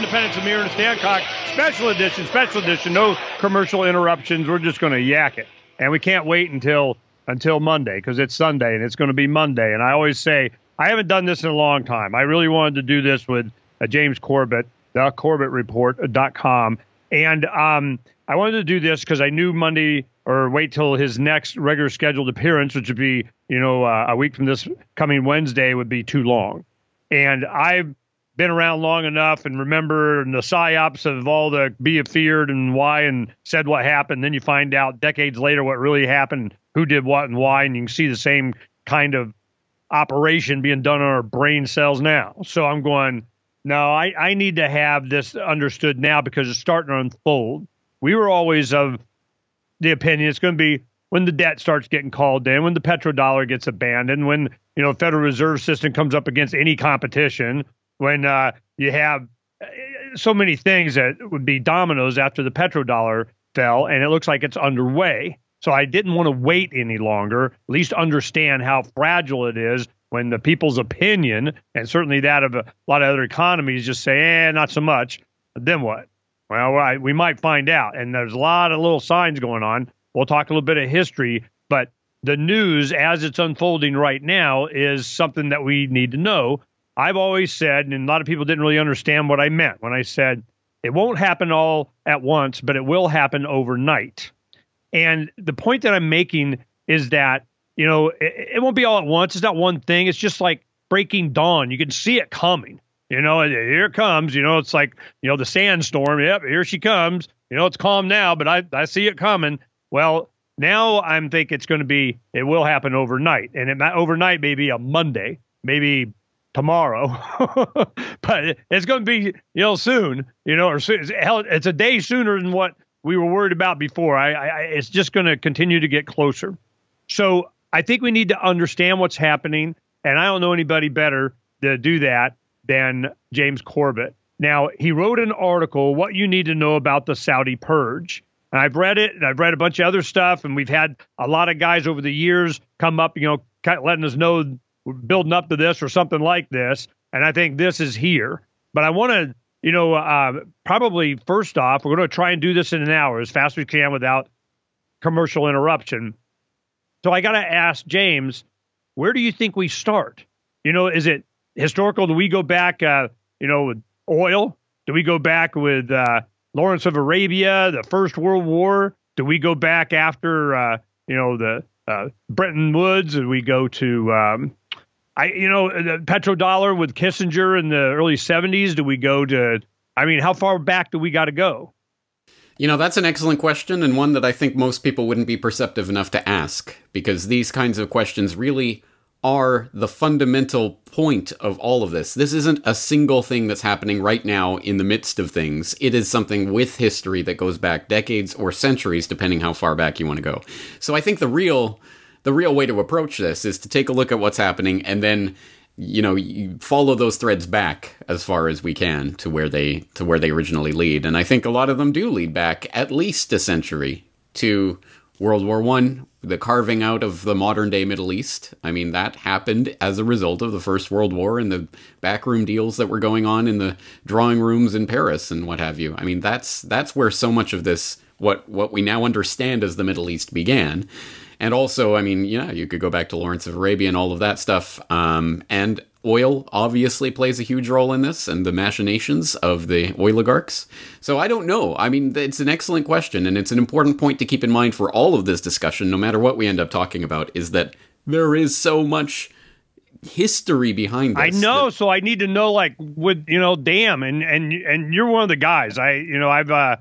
Independence Amir and Stancock special edition, special edition. No commercial interruptions. We're just going to yak it, and we can't wait until until Monday because it's Sunday and it's going to be Monday. And I always say I haven't done this in a long time. I really wanted to do this with uh, James Corbett, the CorbettReport.com, and um, I wanted to do this because I knew Monday or wait till his next regular scheduled appearance, which would be you know uh, a week from this coming Wednesday, would be too long. And I've been around long enough and remember the psyops of all the be feared and why and said what happened. Then you find out decades later what really happened, who did what and why, and you can see the same kind of operation being done on our brain cells now. So I'm going, no, I, I need to have this understood now because it's starting to unfold. We were always of the opinion it's going to be when the debt starts getting called in, when the petrodollar gets abandoned, when you know Federal Reserve System comes up against any competition, when uh, you have uh, so many things that would be dominoes after the petrodollar fell, and it looks like it's underway. So I didn't want to wait any longer, at least understand how fragile it is when the people's opinion, and certainly that of a lot of other economies, just say, eh, not so much. Then what? Well, I, we might find out. And there's a lot of little signs going on. We'll talk a little bit of history, but the news as it's unfolding right now is something that we need to know I've always said, and a lot of people didn't really understand what I meant when I said it won't happen all at once, but it will happen overnight. And the point that I'm making is that, you know, it, it won't be all at once. It's not one thing. It's just like breaking dawn. You can see it coming. You know, here it comes. You know, it's like, you know, the sandstorm. Yep, here she comes. You know, it's calm now, but I, I see it coming. Well, now I'm think it's going to be, it will happen overnight. And it might, overnight, maybe a Monday, maybe tomorrow, but it's going to be you know soon, you know, or soon. Hell, it's a day sooner than what we were worried about before. I, I it's just going to continue to get closer. So I think we need to understand what's happening, and I don't know anybody better to do that than James Corbett. Now he wrote an article, "What You Need to Know About the Saudi Purge." And I've read it, and I've read a bunch of other stuff, and we've had a lot of guys over the years come up, you know, letting us know building up to this or something like this. And I think this is here. But I want to, you know, uh, probably first off, we're going to try and do this in an hour as fast as we can without commercial interruption. So I got to ask James, where do you think we start? You know, is it historical? Do we go back, uh, you know, with oil? Do we go back with uh, Lawrence of Arabia, the First World War? Do we go back after, uh, you know, the uh, Bretton Woods? Do we go to um, I, you know, uh, the petrodollar with Kissinger in the early 70s. Do we go to, I mean, how far back do we got to go? You know, that's an excellent question, and one that I think most people wouldn't be perceptive enough to ask, because these kinds of questions really are the fundamental point of all of this. This isn't a single thing that's happening right now in the midst of things. It is something with history that goes back decades or centuries, depending how far back you want to go. So I think the real the real way to approach this is to take a look at what's happening and then you know you follow those threads back as far as we can to where they to where they originally lead. And i think a lot of them do lead back at least a century to world war one the carving out of the modern day middle east. I mean that happened as a result of the first world war and the backroom deals that were going on in the drawing rooms in paris and what have you. I mean that's that's where so much of this what what we now understand as the middle east began and also, I mean, yeah, you could go back to Lawrence of Arabia and all of that stuff. Um, and oil obviously plays a huge role in this and the machinations of the oligarchs. So I don't know. I mean, it's an excellent question, and it's an important point to keep in mind for all of this discussion, no matter what we end up talking about, is that there is so much history behind this. I know, that- so I need to know like with you know, damn, and and and you're one of the guys. I you know, I've uh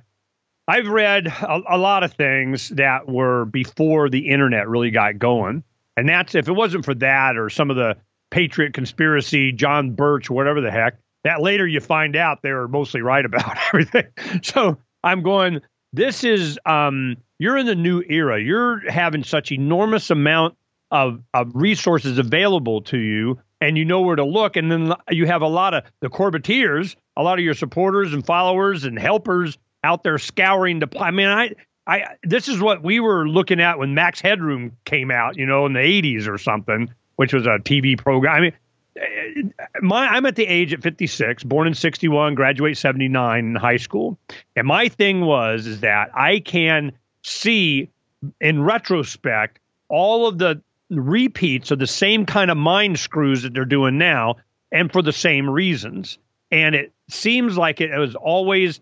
I've read a, a, lot of things that were before the internet really got going. And that's if it wasn't for that or some of the Patriot conspiracy, John Birch, whatever the heck, that later you find out they were mostly right about everything. So I'm going, this is, um, you're in the new era. You're having such enormous amount of, of resources available to you and you know where to look. And then you have a lot of the Corbetteers, a lot of your supporters and followers and helpers out there scouring the. I mean, I, I, this is what we were looking at when Max Headroom came out, you know, in the '80s or something, which was a TV program. I mean, eh, my I'm at the age at 56, born in 61, graduate 79 in high school. And my thing was is that I can see in retrospect all of the repeats of the same kind of mind screws that they're doing now and for the same reasons. And it seems like it was always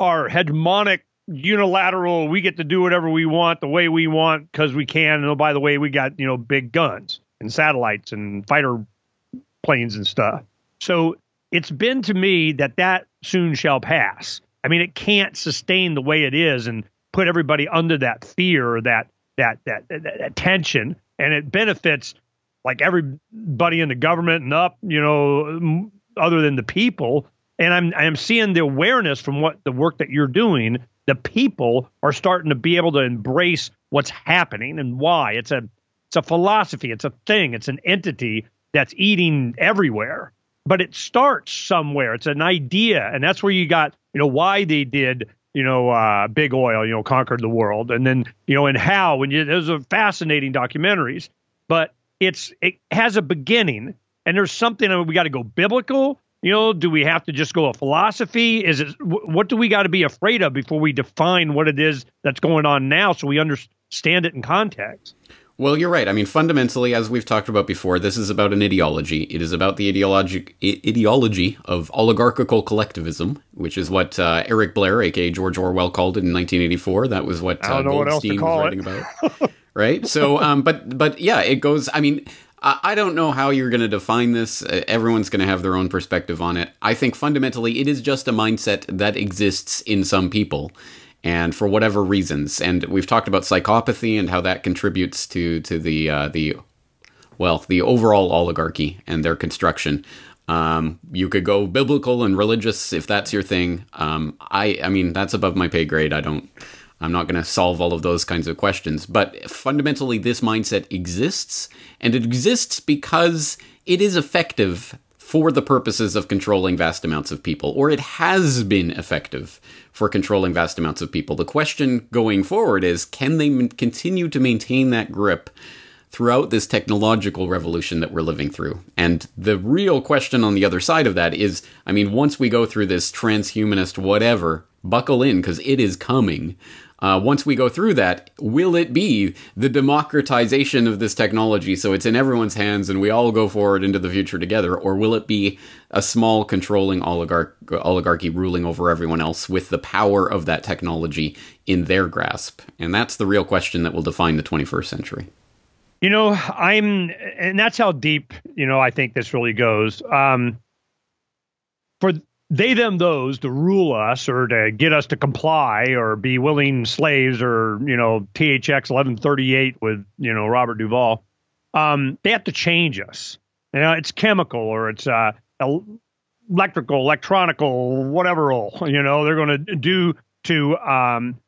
our hegemonic unilateral we get to do whatever we want the way we want because we can. And oh, by the way we got you know big guns and satellites and fighter planes and stuff. So it's been to me that that soon shall pass. I mean it can't sustain the way it is and put everybody under that fear that that that, that, that tension. And it benefits like everybody in the government and up you know other than the people and I'm I'm seeing the awareness from what the work that you're doing the people are starting to be able to embrace what's happening and why. It's a it's a philosophy, it's a thing, it's an entity that's eating everywhere. But it starts somewhere. It's an idea, and that's where you got you know why they did you know uh, big oil you know conquered the world, and then you know and how when you those are fascinating documentaries. But it's it has a beginning, and there's something we got to go biblical you know, do we have to just go a philosophy? Is it what do we got to be afraid of before we define what it is that's going on now so we understand it in context? Well, you're right. I mean, fundamentally, as we've talked about before, this is about an ideology. It is about the ideology ideology of oligarchical collectivism, which is what uh, Eric Blair, aka George Orwell, called it in 1984. That was what uh, Goldstein was writing about. right. So, um, but but yeah, it goes. I mean, I don't know how you're going to define this. Uh, everyone's going to have their own perspective on it. I think fundamentally it is just a mindset that exists in some people and for whatever reasons. And we've talked about psychopathy and how that contributes to to the uh, the well the overall oligarchy and their construction. Um, you could go biblical and religious if that's your thing. Um, I I mean that's above my pay grade. I don't. I'm not going to solve all of those kinds of questions, but fundamentally, this mindset exists, and it exists because it is effective for the purposes of controlling vast amounts of people, or it has been effective for controlling vast amounts of people. The question going forward is can they m- continue to maintain that grip throughout this technological revolution that we're living through? And the real question on the other side of that is I mean, once we go through this transhumanist whatever, buckle in because it is coming. Uh, once we go through that, will it be the democratization of this technology so it's in everyone's hands and we all go forward into the future together? Or will it be a small controlling oligarch- oligarchy ruling over everyone else with the power of that technology in their grasp? And that's the real question that will define the 21st century. You know, I'm, and that's how deep, you know, I think this really goes. Um, for they them those to rule us or to get us to comply or be willing slaves or you know THX 1138 with you know Robert Duvall um, they have to change us. You know it's chemical or it's uh, electrical electronical whatever you know they're going to do to um,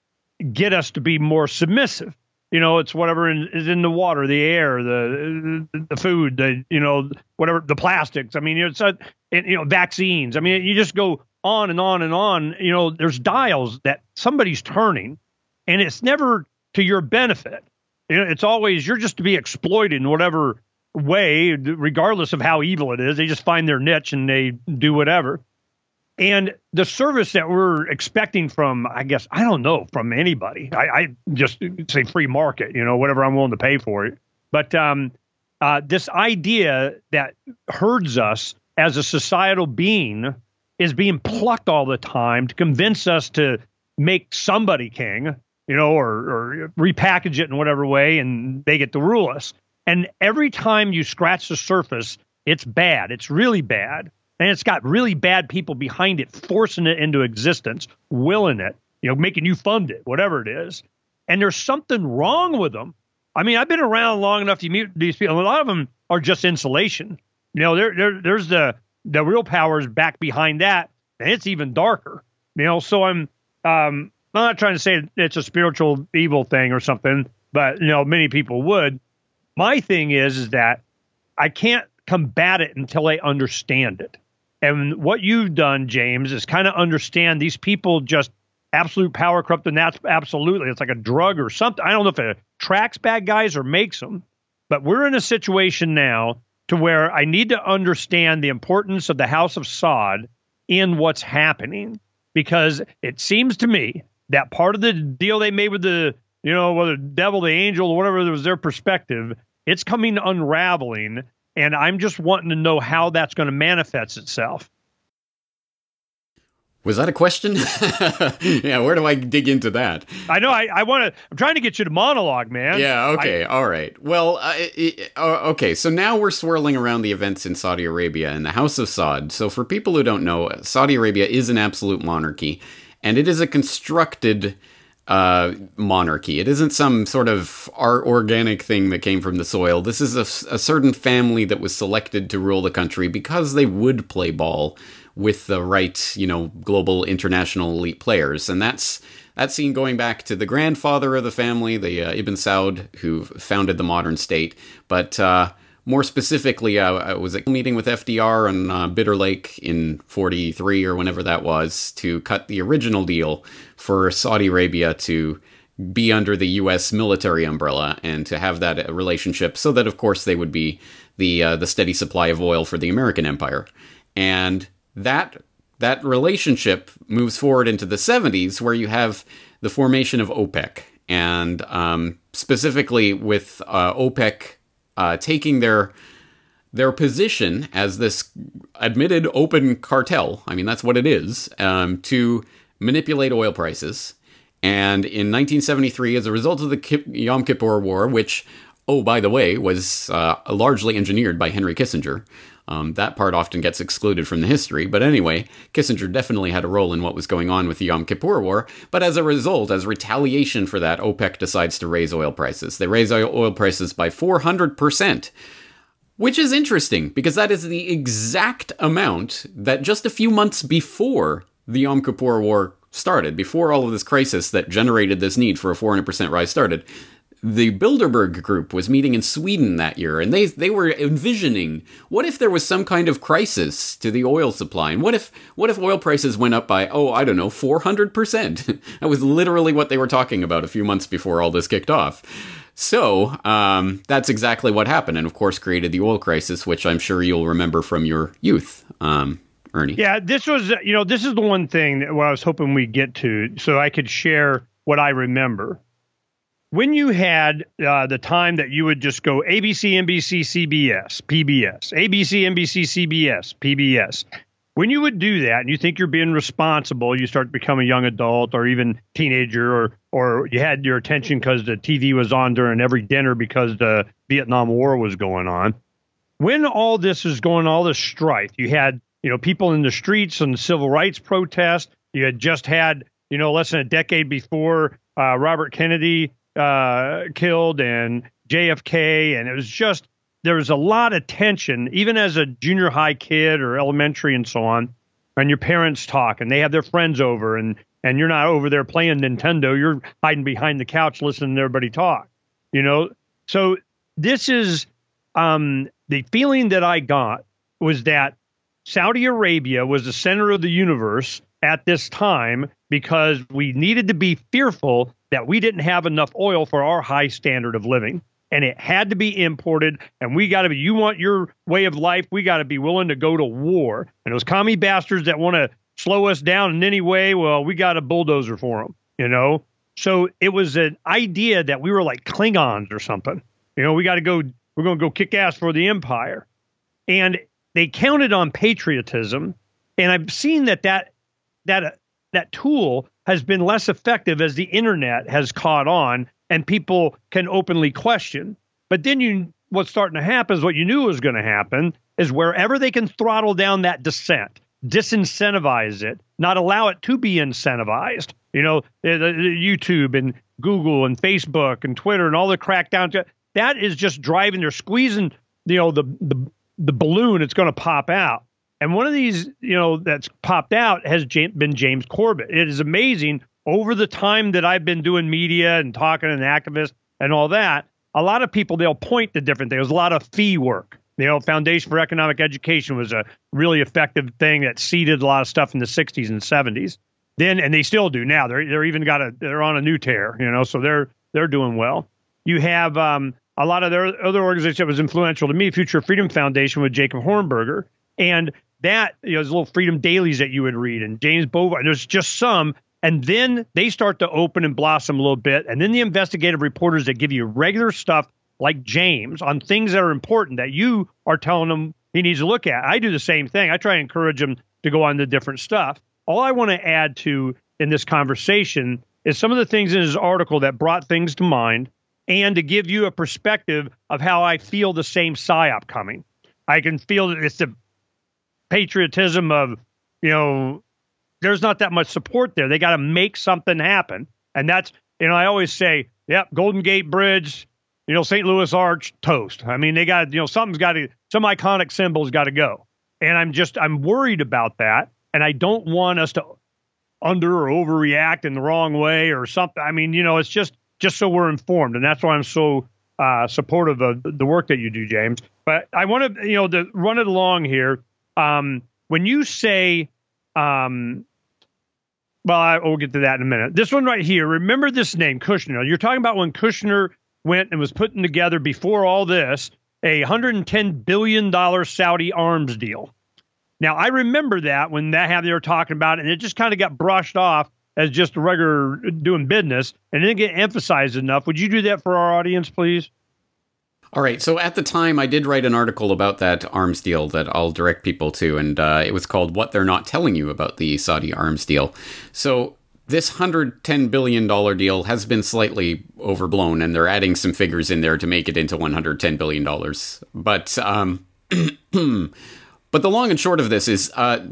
get us to be more submissive you know, it's whatever in, is in the water, the air, the the food, the you know, whatever the plastics. I mean, it's a, it, you know, vaccines. I mean, you just go on and on and on. You know, there's dials that somebody's turning, and it's never to your benefit. You know, it's always you're just to be exploited in whatever way, regardless of how evil it is. They just find their niche and they do whatever. And the service that we're expecting from, I guess, I don't know, from anybody. I, I just say free market, you know, whatever I'm willing to pay for it. But um, uh, this idea that herds us as a societal being is being plucked all the time to convince us to make somebody king, you know, or, or repackage it in whatever way and they get to rule us. And every time you scratch the surface, it's bad. It's really bad and it's got really bad people behind it forcing it into existence, willing it, you know, making you fund it, whatever it is. And there's something wrong with them. I mean, I've been around long enough to meet these people. A lot of them are just insulation. You know, there, there there's the the real powers back behind that, and it's even darker. You know, so I'm um I'm not trying to say it's a spiritual evil thing or something, but you know, many people would. My thing is is that I can't combat it until I understand it. And what you've done, James, is kind of understand these people just absolute power corrupt, and that's absolutely it's like a drug or something. I don't know if it attracts bad guys or makes them, but we're in a situation now to where I need to understand the importance of the House of Saud in what's happening because it seems to me that part of the deal they made with the, you know, whether devil, the angel, or whatever was their perspective, it's coming unraveling. And I'm just wanting to know how that's going to manifest itself. Was that a question? yeah, where do I dig into that? I know. I, I want to. I'm trying to get you to monologue, man. Yeah. Okay. I, all right. Well. Uh, it, uh, okay. So now we're swirling around the events in Saudi Arabia and the House of Saud. So for people who don't know, Saudi Arabia is an absolute monarchy, and it is a constructed uh, monarchy. It isn't some sort of art organic thing that came from the soil. This is a, a certain family that was selected to rule the country because they would play ball with the right, you know, global international elite players. And that's that's seen going back to the grandfather of the family, the uh, Ibn Saud, who founded the modern state. But uh, more specifically, uh, I was at a meeting with FDR on uh, Bitter Lake in 43 or whenever that was to cut the original deal for Saudi Arabia to be under the U.S. military umbrella and to have that uh, relationship so that, of course, they would be the, uh, the steady supply of oil for the American empire. And that that relationship moves forward into the 70s, where you have the formation of OPEC, and um, specifically with uh, OPEC uh, taking their their position as this admitted open cartel. I mean, that's what it is um, to manipulate oil prices. And in 1973, as a result of the Yom Kippur War, which, oh, by the way, was uh, largely engineered by Henry Kissinger, um, that part often gets excluded from the history, but anyway, Kissinger definitely had a role in what was going on with the Yom Kippur War. But as a result, as retaliation for that, OPEC decides to raise oil prices. They raise oil prices by 400%, which is interesting because that is the exact amount that just a few months before the Yom Kippur War started, before all of this crisis that generated this need for a 400% rise started, the Bilderberg group was meeting in Sweden that year, and they they were envisioning what if there was some kind of crisis to the oil supply, and what if what if oil prices went up by oh I don't know four hundred percent? That was literally what they were talking about a few months before all this kicked off. So um, that's exactly what happened, and of course created the oil crisis, which I'm sure you'll remember from your youth. Um, Ernie. Yeah, this was, you know, this is the one thing that I was hoping we'd get to so I could share what I remember when you had uh, the time that you would just go ABC, NBC, CBS, PBS, ABC, NBC, CBS, PBS, when you would do that and you think you're being responsible, you start to become a young adult or even teenager, or or you had your attention because the TV was on during every dinner because the Vietnam War was going on. When all this is going, all this strife, you had you know people in the streets and the civil rights protest. You had just had you know less than a decade before uh, Robert Kennedy uh, killed and JFK, and it was just there was a lot of tension, even as a junior high kid or elementary and so on. And your parents talk, and they have their friends over, and and you're not over there playing Nintendo. You're hiding behind the couch listening to everybody talk. You know, so this is um, the feeling that I got was that Saudi Arabia was the center of the universe at this time because we needed to be fearful that we didn't have enough oil for our high standard of living and it had to be imported and we got to be you want your way of life we got to be willing to go to war. And those commie bastards that want to slow us down in any way well we got a bulldozer for them you know? So it was an idea that we were like klingons or something. You know we got to go we're going to go kick ass for the empire. And they counted on patriotism and i've seen that that that uh, that tool has been less effective as the internet has caught on and people can openly question. But then you what's starting to happen is what you knew was going to happen is wherever they can throttle down that dissent, disincentivize it, not allow it to be incentivized. You know, YouTube and Google and Facebook and Twitter and all the crackdown. That is just driving. They're squeezing, you know, the the the balloon. It's going to pop out. And one of these, you know, that's popped out has been James Corbett. It is amazing over the time that I've been doing media and talking and activists and all that. A lot of people they'll point to different things. There's a lot of FEE work. You know, Foundation for Economic Education was a really effective thing that seeded a lot of stuff in the 60s and 70s. Then, and they still do now. They're they're even got a they're on a new tear. You know, so they're they're doing well. You have um, a lot of their other organizations that was influential to me, Future Freedom Foundation with Jacob Hornberger. And that, you know, there's little freedom dailies that you would read and James Bovard. There's just some. And then they start to open and blossom a little bit. And then the investigative reporters that give you regular stuff like James on things that are important that you are telling him he needs to look at. I do the same thing. I try to encourage him to go on to different stuff. All I want to add to in this conversation is some of the things in his article that brought things to mind and to give you a perspective of how I feel the same psyop coming. I can feel that it's the patriotism of, you know, there's not that much support there. They got to make something happen. And that's, you know, I always say, yep, Golden Gate Bridge, you know, St. Louis Arch, toast. I mean, they got, you know, something's got to, some iconic symbol's got to go. And I'm just, I'm worried about that. And I don't want us to under or overreact in the wrong way or something. I mean, you know, it's just just so we're informed, and that's why I'm so uh, supportive of the work that you do, James. But I want to, you know, to run it along here. Um, when you say, um, well, I, we'll get to that in a minute. This one right here. Remember this name, Kushner. You're talking about when Kushner went and was putting together before all this a 110 billion dollar Saudi arms deal. Now, I remember that when that had they were talking about it, and it just kind of got brushed off as just regular doing business and didn't get emphasized enough. Would you do that for our audience, please? All right. So at the time, I did write an article about that arms deal that I'll direct people to, and uh, it was called "What They're Not Telling You About the Saudi Arms Deal." So this hundred ten billion dollar deal has been slightly overblown, and they're adding some figures in there to make it into one hundred ten billion dollars. But um, But the long and short of this is uh,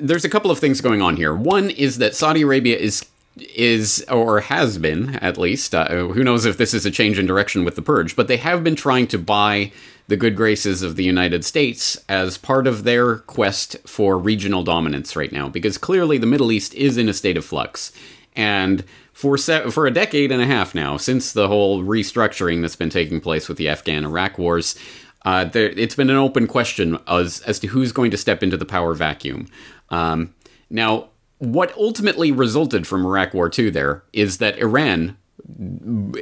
there's a couple of things going on here. One is that Saudi Arabia is is or has been at least uh, who knows if this is a change in direction with the purge but they have been trying to buy the good graces of the United States as part of their quest for regional dominance right now because clearly the Middle East is in a state of flux and for se- for a decade and a half now since the whole restructuring that's been taking place with the Afghan Iraq wars uh, there, it's been an open question as, as to who's going to step into the power vacuum. Um, now, what ultimately resulted from Iraq War II there is that Iran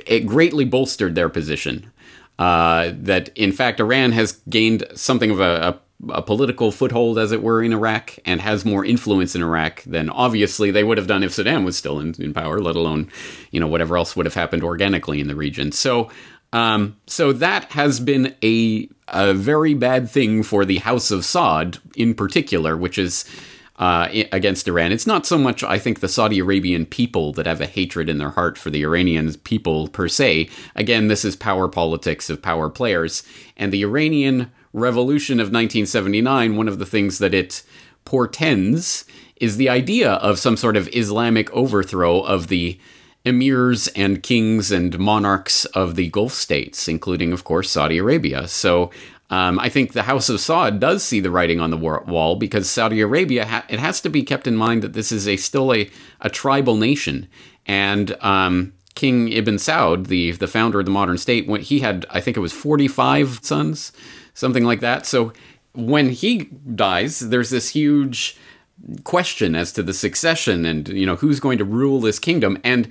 it greatly bolstered their position. Uh, that in fact Iran has gained something of a, a, a, political foothold, as it were, in Iraq, and has more influence in Iraq than obviously they would have done if Saddam was still in, in power. Let alone, you know, whatever else would have happened organically in the region. So um, so that has been a a very bad thing for the House of Saud in particular, which is uh, against Iran. It's not so much, I think, the Saudi Arabian people that have a hatred in their heart for the Iranian people per se. Again, this is power politics of power players. And the Iranian revolution of 1979, one of the things that it portends is the idea of some sort of Islamic overthrow of the emirs and kings and monarchs of the Gulf states, including, of course, Saudi Arabia. So um, I think the House of Saud does see the writing on the wall because Saudi Arabia, ha- it has to be kept in mind that this is a still a, a tribal nation. And um, King Ibn Saud, the, the founder of the modern state, when he had, I think it was 45 sons, something like that. So when he dies, there's this huge question as to the succession and you know who's going to rule this kingdom. And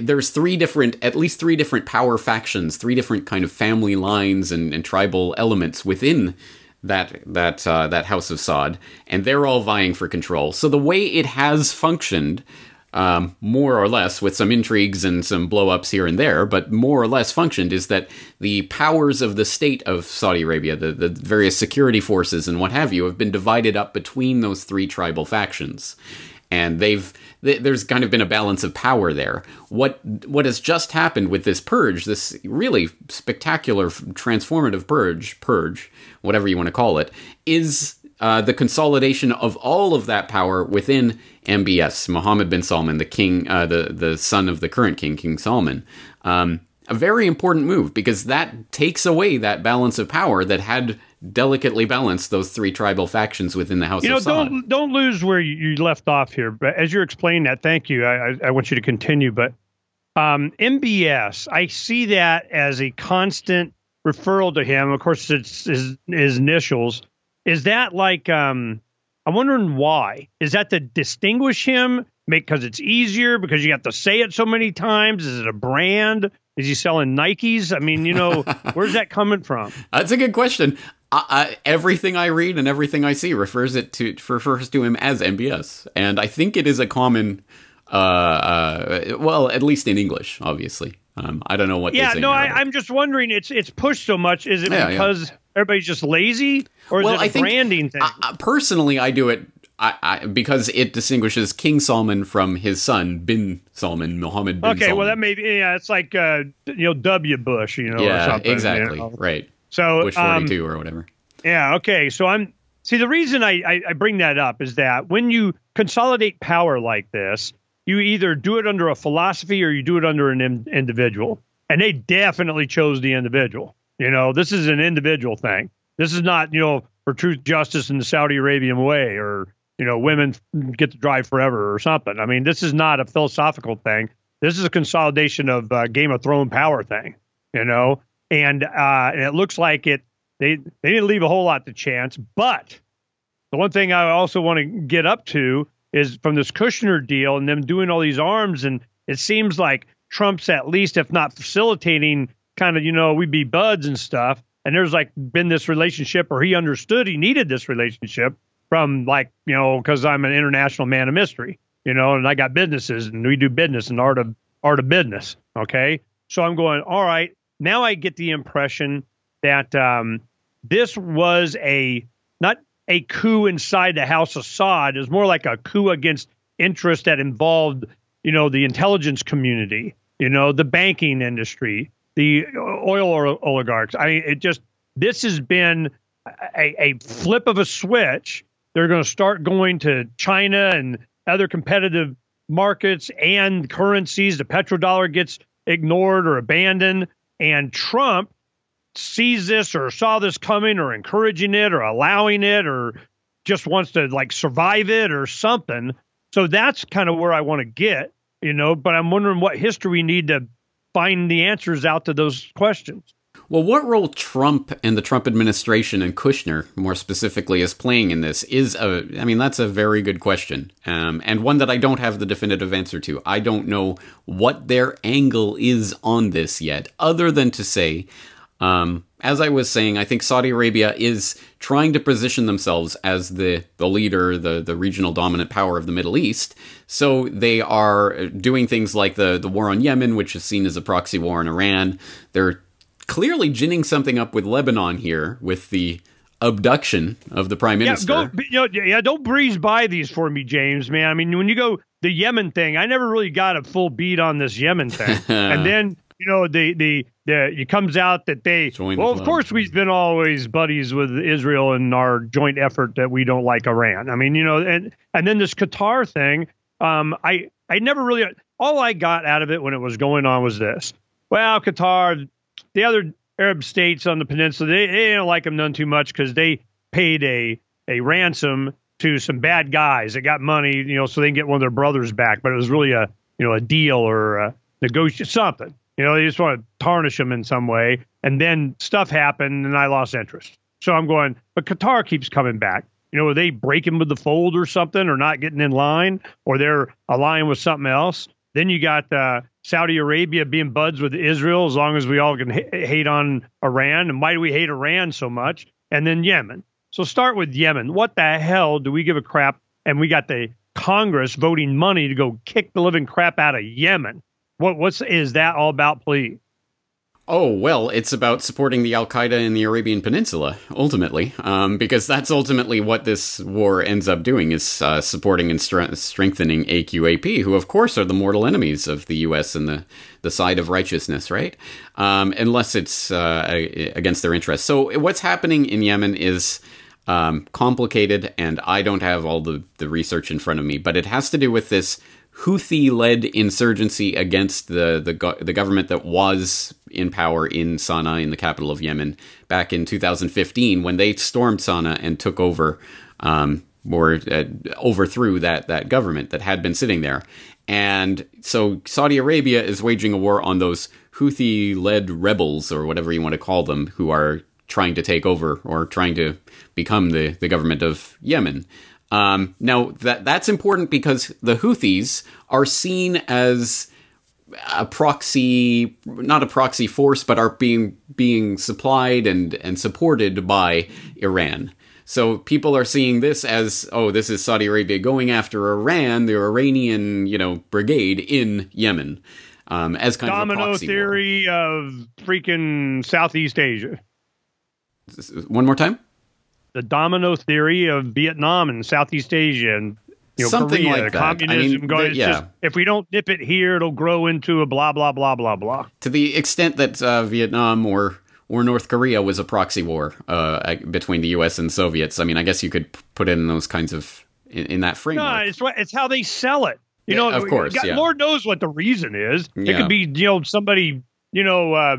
there's three different at least three different power factions three different kind of family lines and, and tribal elements within that that uh, that house of Saud and they're all vying for control. So the way it has functioned um, more or less, with some intrigues and some blowups here and there, but more or less functioned is that the powers of the state of Saudi Arabia, the, the various security forces and what have you, have been divided up between those three tribal factions. And they've there's kind of been a balance of power there. What what has just happened with this purge, this really spectacular, transformative purge, purge, whatever you want to call it, is uh, the consolidation of all of that power within MBS, Mohammed bin Salman, the king, uh, the the son of the current king, King Salman. Um, a very important move because that takes away that balance of power that had delicately balanced those three tribal factions within the House you know. Don't don't lose where you left off here. But as you're explaining that, thank you. I, I want you to continue. But um, MBS, I see that as a constant referral to him. Of course, it's his, his initials. Is that like um I'm wondering why. Is that to distinguish him? Because it's easier because you have to say it so many times? Is it a brand? Is he selling Nikes? I mean, you know, where's that coming from? That's a good question. I, I, everything I read and everything I see refers it to refers to him as MBS, and I think it is a common, uh, uh, well, at least in English, obviously. Um, I don't know what. Yeah, no, I, am just wondering. It's it's pushed so much. Is it yeah, because yeah. Everybody's just lazy, or is well, it a I think, branding thing? Personally, I do it I, I, because it distinguishes King Salman from his son Bin Salman, Mohammed bin Okay, Salman. well that may be yeah, it's like uh, you know W Bush, you know, yeah, exactly, you know? right. So Bush forty two um, or whatever. Yeah, okay. So I'm see the reason I, I I bring that up is that when you consolidate power like this, you either do it under a philosophy or you do it under an in, individual, and they definitely chose the individual. You know, this is an individual thing. This is not you know for truth, justice, in the Saudi Arabian way or you know, women get to drive forever or something. I mean, this is not a philosophical thing. This is a consolidation of uh, Game of Thrones power thing, you know, and uh, and it looks like it. They they didn't leave a whole lot to chance, but the one thing I also want to get up to is from this Kushner deal and them doing all these arms, and it seems like Trump's at least, if not facilitating, kind of you know we'd be buds and stuff. And there's like been this relationship, or he understood he needed this relationship from like you know because I'm an international man of mystery, you know, and I got businesses and we do business and art of art of business. Okay, so I'm going all right. Now I get the impression that um, this was a not a coup inside the House of Saud. It more like a coup against interest that involved you know the intelligence community, you know, the banking industry, the oil oligarchs. I mean, it just this has been a, a flip of a switch they're going to start going to China and other competitive markets and currencies. The petrodollar gets ignored or abandoned. And Trump sees this or saw this coming or encouraging it or allowing it or just wants to like survive it or something. So that's kind of where I want to get, you know, but I'm wondering what history we need to find the answers out to those questions. Well, what role Trump and the Trump administration and Kushner, more specifically, is playing in this is a. I mean, that's a very good question, um, and one that I don't have the definitive answer to. I don't know what their angle is on this yet, other than to say, um, as I was saying, I think Saudi Arabia is trying to position themselves as the the leader, the the regional dominant power of the Middle East. So they are doing things like the the war on Yemen, which is seen as a proxy war in Iran. They're clearly ginning something up with Lebanon here with the abduction of the prime minister. Yeah, go, you know, yeah, don't breeze by these for me, James. Man, I mean, when you go the Yemen thing, I never really got a full beat on this Yemen thing, and then you know the the the it comes out that they Join well, the of course, we've been always buddies with Israel in our joint effort that we don't like Iran. I mean, you know, and and then this Qatar thing, um, I I never really all I got out of it when it was going on was this. Well, Qatar, the other Arab states on the peninsula, they, they don't like them none too much because they paid a a ransom to some bad guys that got money, you know, so they can get one of their brothers back. But it was really a you know a deal or a negotiation something. You know, they just want to tarnish them in some way. And then stuff happened, and I lost interest. So I'm going, but Qatar keeps coming back. You know, are they breaking with the fold or something, or not getting in line, or they're aligning with something else? Then you got uh, Saudi Arabia being buds with Israel, as long as we all can h- hate on Iran. And why do we hate Iran so much? And then Yemen. So start with Yemen. What the hell do we give a crap? And we got the Congress voting money to go kick the living crap out of Yemen. What what's is that all about, please? Oh, well, it's about supporting the Al Qaeda in the Arabian Peninsula, ultimately, um, because that's ultimately what this war ends up doing is uh, supporting and stre- strengthening AQAP, who, of course, are the mortal enemies of the U.S. and the, the side of righteousness, right? Um, unless it's uh, against their interests. So, what's happening in Yemen is um, complicated, and I don't have all the, the research in front of me, but it has to do with this Houthi-led insurgency against the, the go- the government that was in power in Sana'a, in the capital of Yemen, back in 2015 when they stormed Sana'a and took over um, or uh, overthrew that that government that had been sitting there. And so Saudi Arabia is waging a war on those Houthi-led rebels or whatever you want to call them, who are trying to take over or trying to become the, the government of Yemen. Um, now that that's important because the Houthis are seen as a proxy, not a proxy force, but are being being supplied and and supported by Iran. So people are seeing this as, oh, this is Saudi Arabia going after Iran, the Iranian, you know, brigade in Yemen, um, as kind Domino of a proxy theory war. of freaking Southeast Asia. One more time. The domino theory of Vietnam and Southeast Asia and you know, Something Korea, like that. communism. I mean, going, the- yeah. just, if we don't nip it here, it'll grow into a blah blah blah blah blah. to the extent that uh, Vietnam or or North Korea was a proxy war uh, between the U.S. and Soviets. I mean, I guess you could put it in those kinds of in, in that framework. No, it's it's how they sell it. You Yeah, know, of course, God, yeah. Lord knows what the reason is. It could be you know somebody you know uh,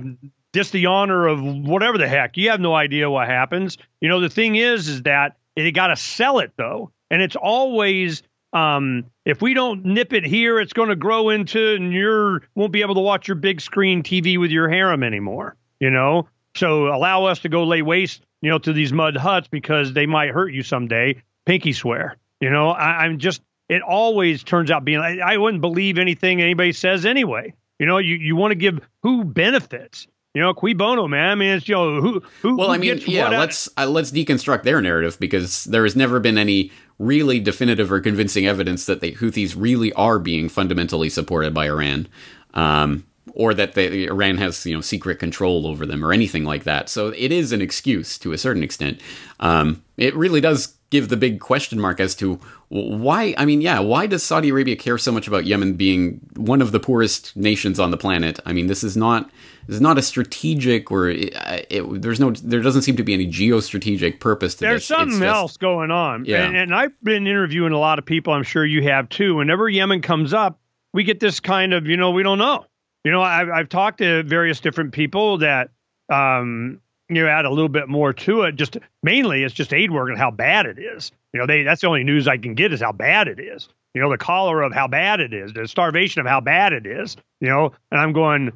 dis the honor of whatever the heck. You have no idea what happens. You know, the thing is, is that they got to sell it though, and it's always. Um, if we don't nip it here, it's going to grow into, and you're won't be able to watch your big screen TV with your harem anymore. You know, so allow us to go lay waste, you know, to these mud huts because they might hurt you someday. Pinky swear. You know, I, I'm just. It always turns out being. I, I wouldn't believe anything anybody says anyway. You know, you, you want to give who benefits. You know, cui bono, man. I mean, it's you know who who. Well, who I mean, yeah, let's uh, let's deconstruct their narrative because there has never been any really definitive or convincing evidence that the Houthis really are being fundamentally supported by Iran, um, or that they, Iran has you know secret control over them or anything like that. So it is an excuse to a certain extent. Um, it really does give the big question mark as to why. I mean, yeah, why does Saudi Arabia care so much about Yemen being one of the poorest nations on the planet? I mean, this is not this is not a strategic or it, it, there's no there doesn't seem to be any geostrategic purpose to There's this. It's something just- else going on. Yeah. And, and I've been interviewing a lot of people. I'm sure you have too. Whenever Yemen comes up, we get this kind of, you know, we don't know. You know, I've, I've talked to various different people that, um, you know, add a little bit more to it. Just mainly it's just aid work and how bad it is. You know, they that's the only news I can get is how bad it is. You know, the cholera of how bad it is, the starvation of how bad it is. You know, and I'm going,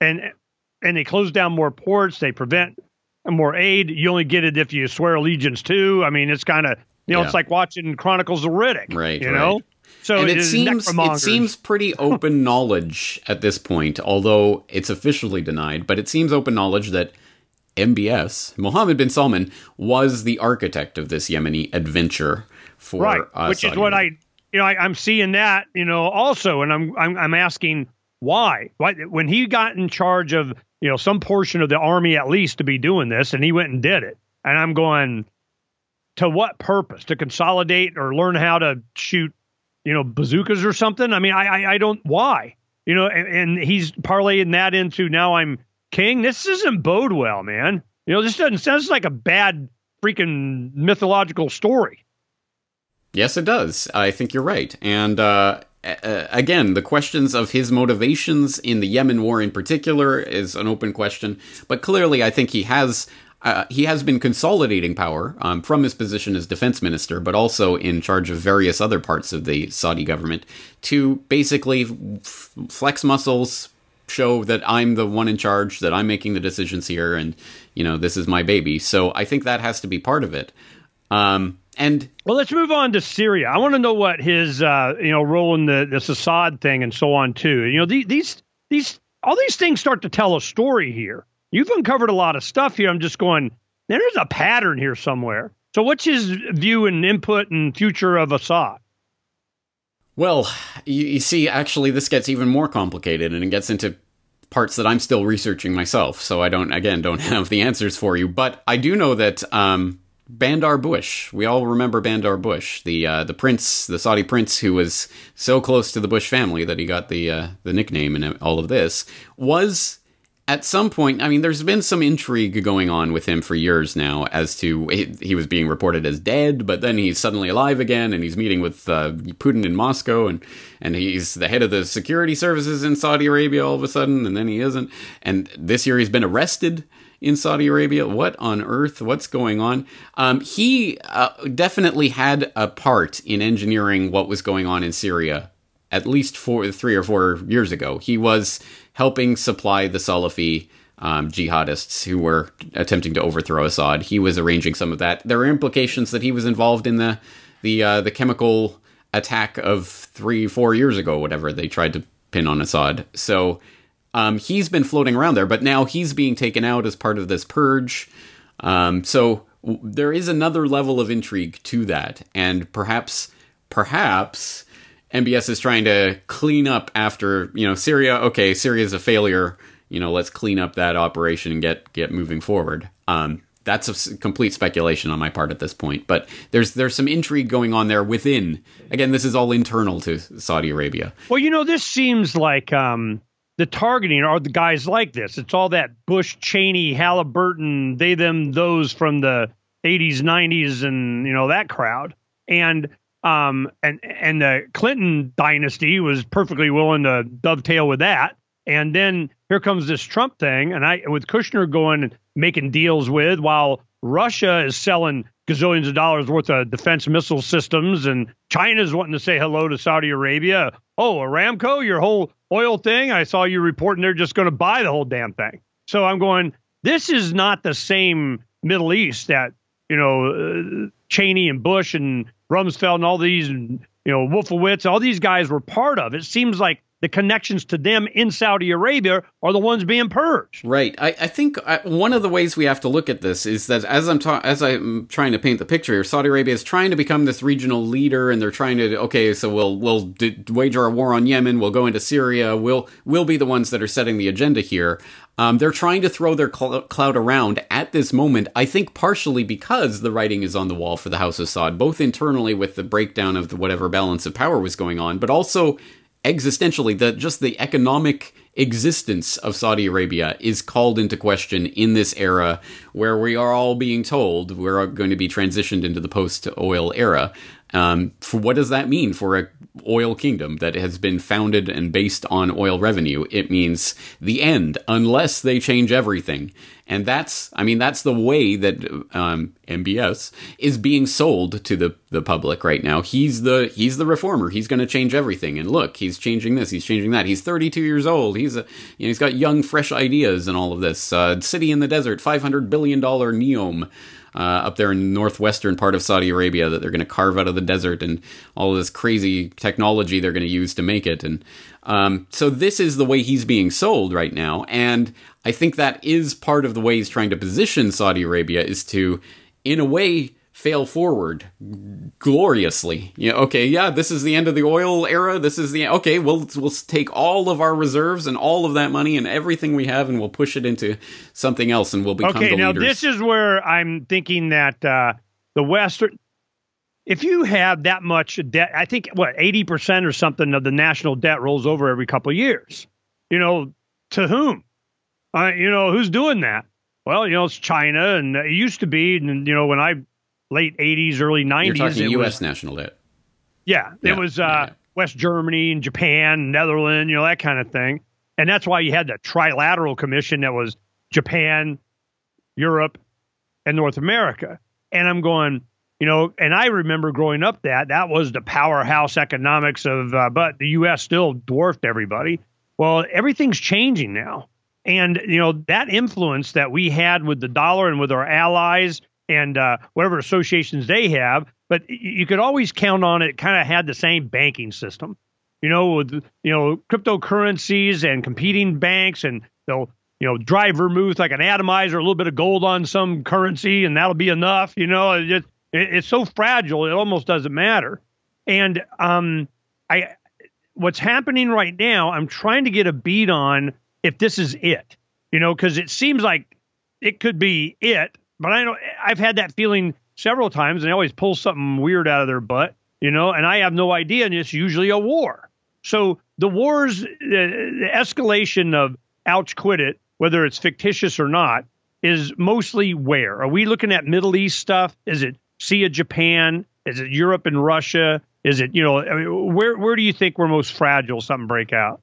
and and they close down more ports. They prevent more aid. You only get it if you swear allegiance to. I mean, it's kind of you know, Yeah. it's like watching Chronicles of Riddick. Right, You right. know. So and it is seems it seems pretty open knowledge at this point, although it's officially denied. But it seems open knowledge that MBS Mohammed bin Salman was the architect of this Yemeni adventure for right, uh, which is what. I, you know, I, I'm seeing that, you know, also, and I'm, I'm, I'm asking why, why, when he got in charge of, you know, some portion of the army at least to be doing this, and he went and did it, and I'm going, to what purpose? To consolidate or learn how to shoot, you know, bazookas or something? I mean, I, I, I don't. Why? You know, and, and he's parlaying that into now I'm king. This doesn't bode well, man. You know, this doesn't sounds like a bad freaking mythological story. Yes, it does. I think you're right. And uh, a- a- again, the questions of his motivations in the Yemen war in particular is an open question. But clearly, I think he has. Uh, he has been consolidating power um, from his position as defense minister, but also in charge of various other parts of the Saudi government to basically f- flex muscles, show that I'm the one in charge, that I'm making the decisions here, and you know this is my baby. So I think that has to be part of it. Um, and Well, let's move on to Syria. I want to know what his, uh, you know, role in the this Assad thing and so on too. You know, these these these all these things start to tell a story here. You've uncovered a lot of stuff here. I'm just going. There's a pattern here somewhere. So, what's his view and input and future of Assad? Well, you, you see, actually, this gets even more complicated, and it gets into parts that I'm still researching myself. So I don't, again, don't have the answers for you. But I do know that um, Bandar Bush. We all remember Bandar Bush, the uh, the prince, the Saudi prince, who was so close to the Bush family that he got the uh, the nickname and all of this. Was at some point, I mean, there's been some intrigue going on with him for years now as to he, he was being reported as dead, but then he's suddenly alive again, and he's meeting with uh, Putin in Moscow, and and he's the head of the security services in Saudi Arabia all of a sudden, and then he isn't. And this year he's been arrested in Saudi Arabia. What on earth? What's going on? Um, he uh, definitely had a part in engineering what was going on in Syria at least four, three or four years ago. He was helping supply the Salafi um, jihadists who were attempting to overthrow Assad. He was arranging some of that. There are implications that he was involved in the the uh, the chemical attack of three, four years ago, whatever. They tried to pin on Assad. So um, he's been floating around there, but now he's being taken out as part of this purge. Um, so w- there is another level of intrigue to that, and perhaps, perhaps MBS is trying to clean up after you know Syria. Okay, Syria is a failure. You know, let's clean up that operation and get get moving forward. Um, that's a complete speculation on my part at this point, but there's there's some intrigue going on there within. Again, this is all internal to Saudi Arabia. Well, you know, this seems like um, the targeting are the guys like this. It's all that Bush, Cheney, Halliburton, they, them, those from the 80s, 90s, and you know that crowd. And um, and and the Clinton dynasty was perfectly willing to dovetail with that. And then here comes this Trump thing, and I with Kushner going and making deals with while Russia is selling gazillions of dollars worth of defense missile systems, and China's wanting to say hello to Saudi Arabia. Oh, Aramco, your whole oil thing. I saw you reporting they're just going to buy the whole damn thing. So I'm going. This is not the same Middle East that you know uh, Cheney and Bush and Rumsfeld and all these, and, you know Wolfowitz, all these guys were part of. It seems like the connections to them in Saudi Arabia are the ones being purged. Right. I, I think I, one of the ways we have to look at this is that as I'm ta- as I'm trying to paint the picture here, Saudi Arabia is trying to become this regional leader, and they're trying to okay, so we'll we'll d- wager a war on Yemen, we'll go into Syria, we'll we'll be the ones that are setting the agenda here. Um, they're trying to throw their cl- cloud around at this moment. I think partially because the writing is on the wall for the House of Saud, both internally with the breakdown of the whatever balance of power was going on, but also existentially the just the economic existence of Saudi Arabia is called into question in this era where we are all being told we're going to be transitioned into the post-oil era. Um, for what does that mean for a oil kingdom that has been founded and based on oil revenue? It means the end, unless they change everything. And that's, I mean, that's the way that um, MBS is being sold to the, the public right now. He's the he's the reformer. He's going to change everything. And look, he's changing this. He's changing that. He's 32 years old. He's a you know, he's got young, fresh ideas and all of this. Uh, city in the desert, 500 billion dollar neom. Uh, up there in northwestern part of Saudi Arabia that they're going to carve out of the desert and all this crazy technology they're going to use to make it. And um, so this is the way he's being sold right now. And I think that is part of the way he's trying to position Saudi Arabia is to, in a way, fail forward gloriously. Yeah, okay, yeah, this is the end of the oil era. This is the okay. We'll we'll take all of our reserves and all of that money and everything we have, and we'll push it into something else, and we'll become okay, the now leaders. this is where I'm thinking that uh, the Western, if you have that much debt, I think what eighty percent or something of the national debt rolls over every couple of years. You know, to whom? Uh, you know, who's doing that? Well, you know, it's China, and it used to be, and you know, when I late '80s, early 90s. You're '90s, talking U.S. was national debt. yeah, Yeah, it was uh, yeah, yeah. West Germany and Japan, Netherlands, you know, that kind of thing. And that's why you had the trilateral commission that was Japan, Europe, and North America. And I'm going, you know, and I remember growing up that that was the powerhouse economics of, uh, but the U.S. still dwarfed everybody. Well, everything's changing now. And, you know, that influence that we had with the dollar and with our allies and uh, whatever associations they have, but you could always count on it, kind of had the same banking system, you know, with, you know, cryptocurrencies and competing banks and they'll, you know, drive vermouth like an atomizer, a little bit of gold on some currency, and that'll be enough. You know, it just, it, it's so fragile, it almost doesn't matter. And um, I, what's happening right now, I'm trying to get a beat on if this is it, you know, because it seems like it could be it, but I know I've had that feeling several times, and they always pull something weird out of their butt, you know, and I have no idea, and it's usually a war. So the wars, uh, the escalation of ouch, quit it, whether it's fictitious or not, is mostly where? Are we looking at Middle East stuff? Is it Sea of Japan? Is it Europe and Russia? Is it you know I mean, where where do you think we're most fragile? Something break out?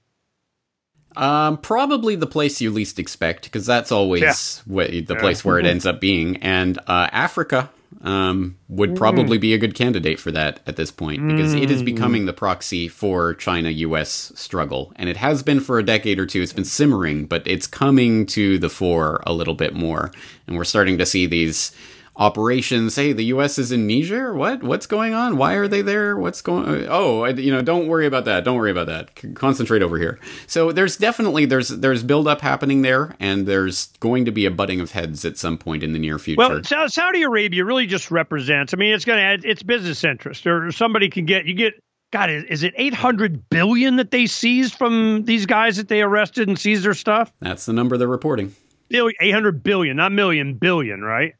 Um, probably the place you least expect, because that's always Yeah. wh- the place where it ends up being. And uh, Africa um, would probably be a good candidate for that at this point, because it is becoming the proxy for China US struggle. And it has been for a decade or two. It's been simmering, but it's coming to the fore a little bit more. And we're starting to see these operations. Hey, the U.S. is in Niger. What? What's going on? Why are they there? What's going? Oh, I, you know, don't worry about that. Don't worry about that. Concentrate over here. So there's definitely there's there's buildup happening there, and there's going to be a butting of heads at some point in the near future. Well, Saudi Arabia really just represents. I mean, it's going to add it's business interest, or somebody can get you get. God, is, is it 800 billion that they seized from these guys that they arrested and seized their stuff? That's the number they're reporting. 800 billion, not million, billion, right?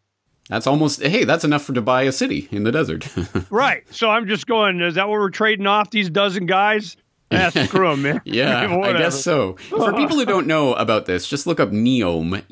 That's almost hey, that's enough for to buy a city in the desert. right. So I'm just going. Is that what we're trading off these dozen guys? That's eh, screw them, man. yeah, I guess so. For people who don't know about this, just look up Neom,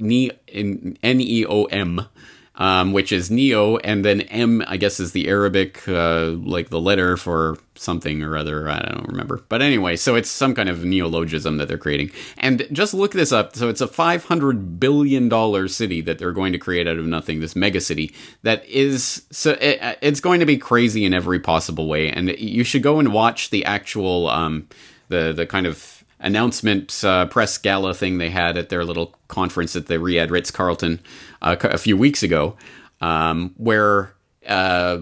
N E O M, um, which is Neo, and then M, I guess, is the Arabic, uh, like the letter for something or other. I don't remember. But anyway, so it's some kind of neologism that they're creating. And just look this up. So it's a $500 billion city that they're going to create out of nothing, this mega city that is, so it, it's going to be crazy in every possible way. And you should go and watch the actual, um, the, the kind of announcement uh, press gala thing they had at their little conference at the Riyadh Ritz Carlton uh, a few weeks ago, um, where uh,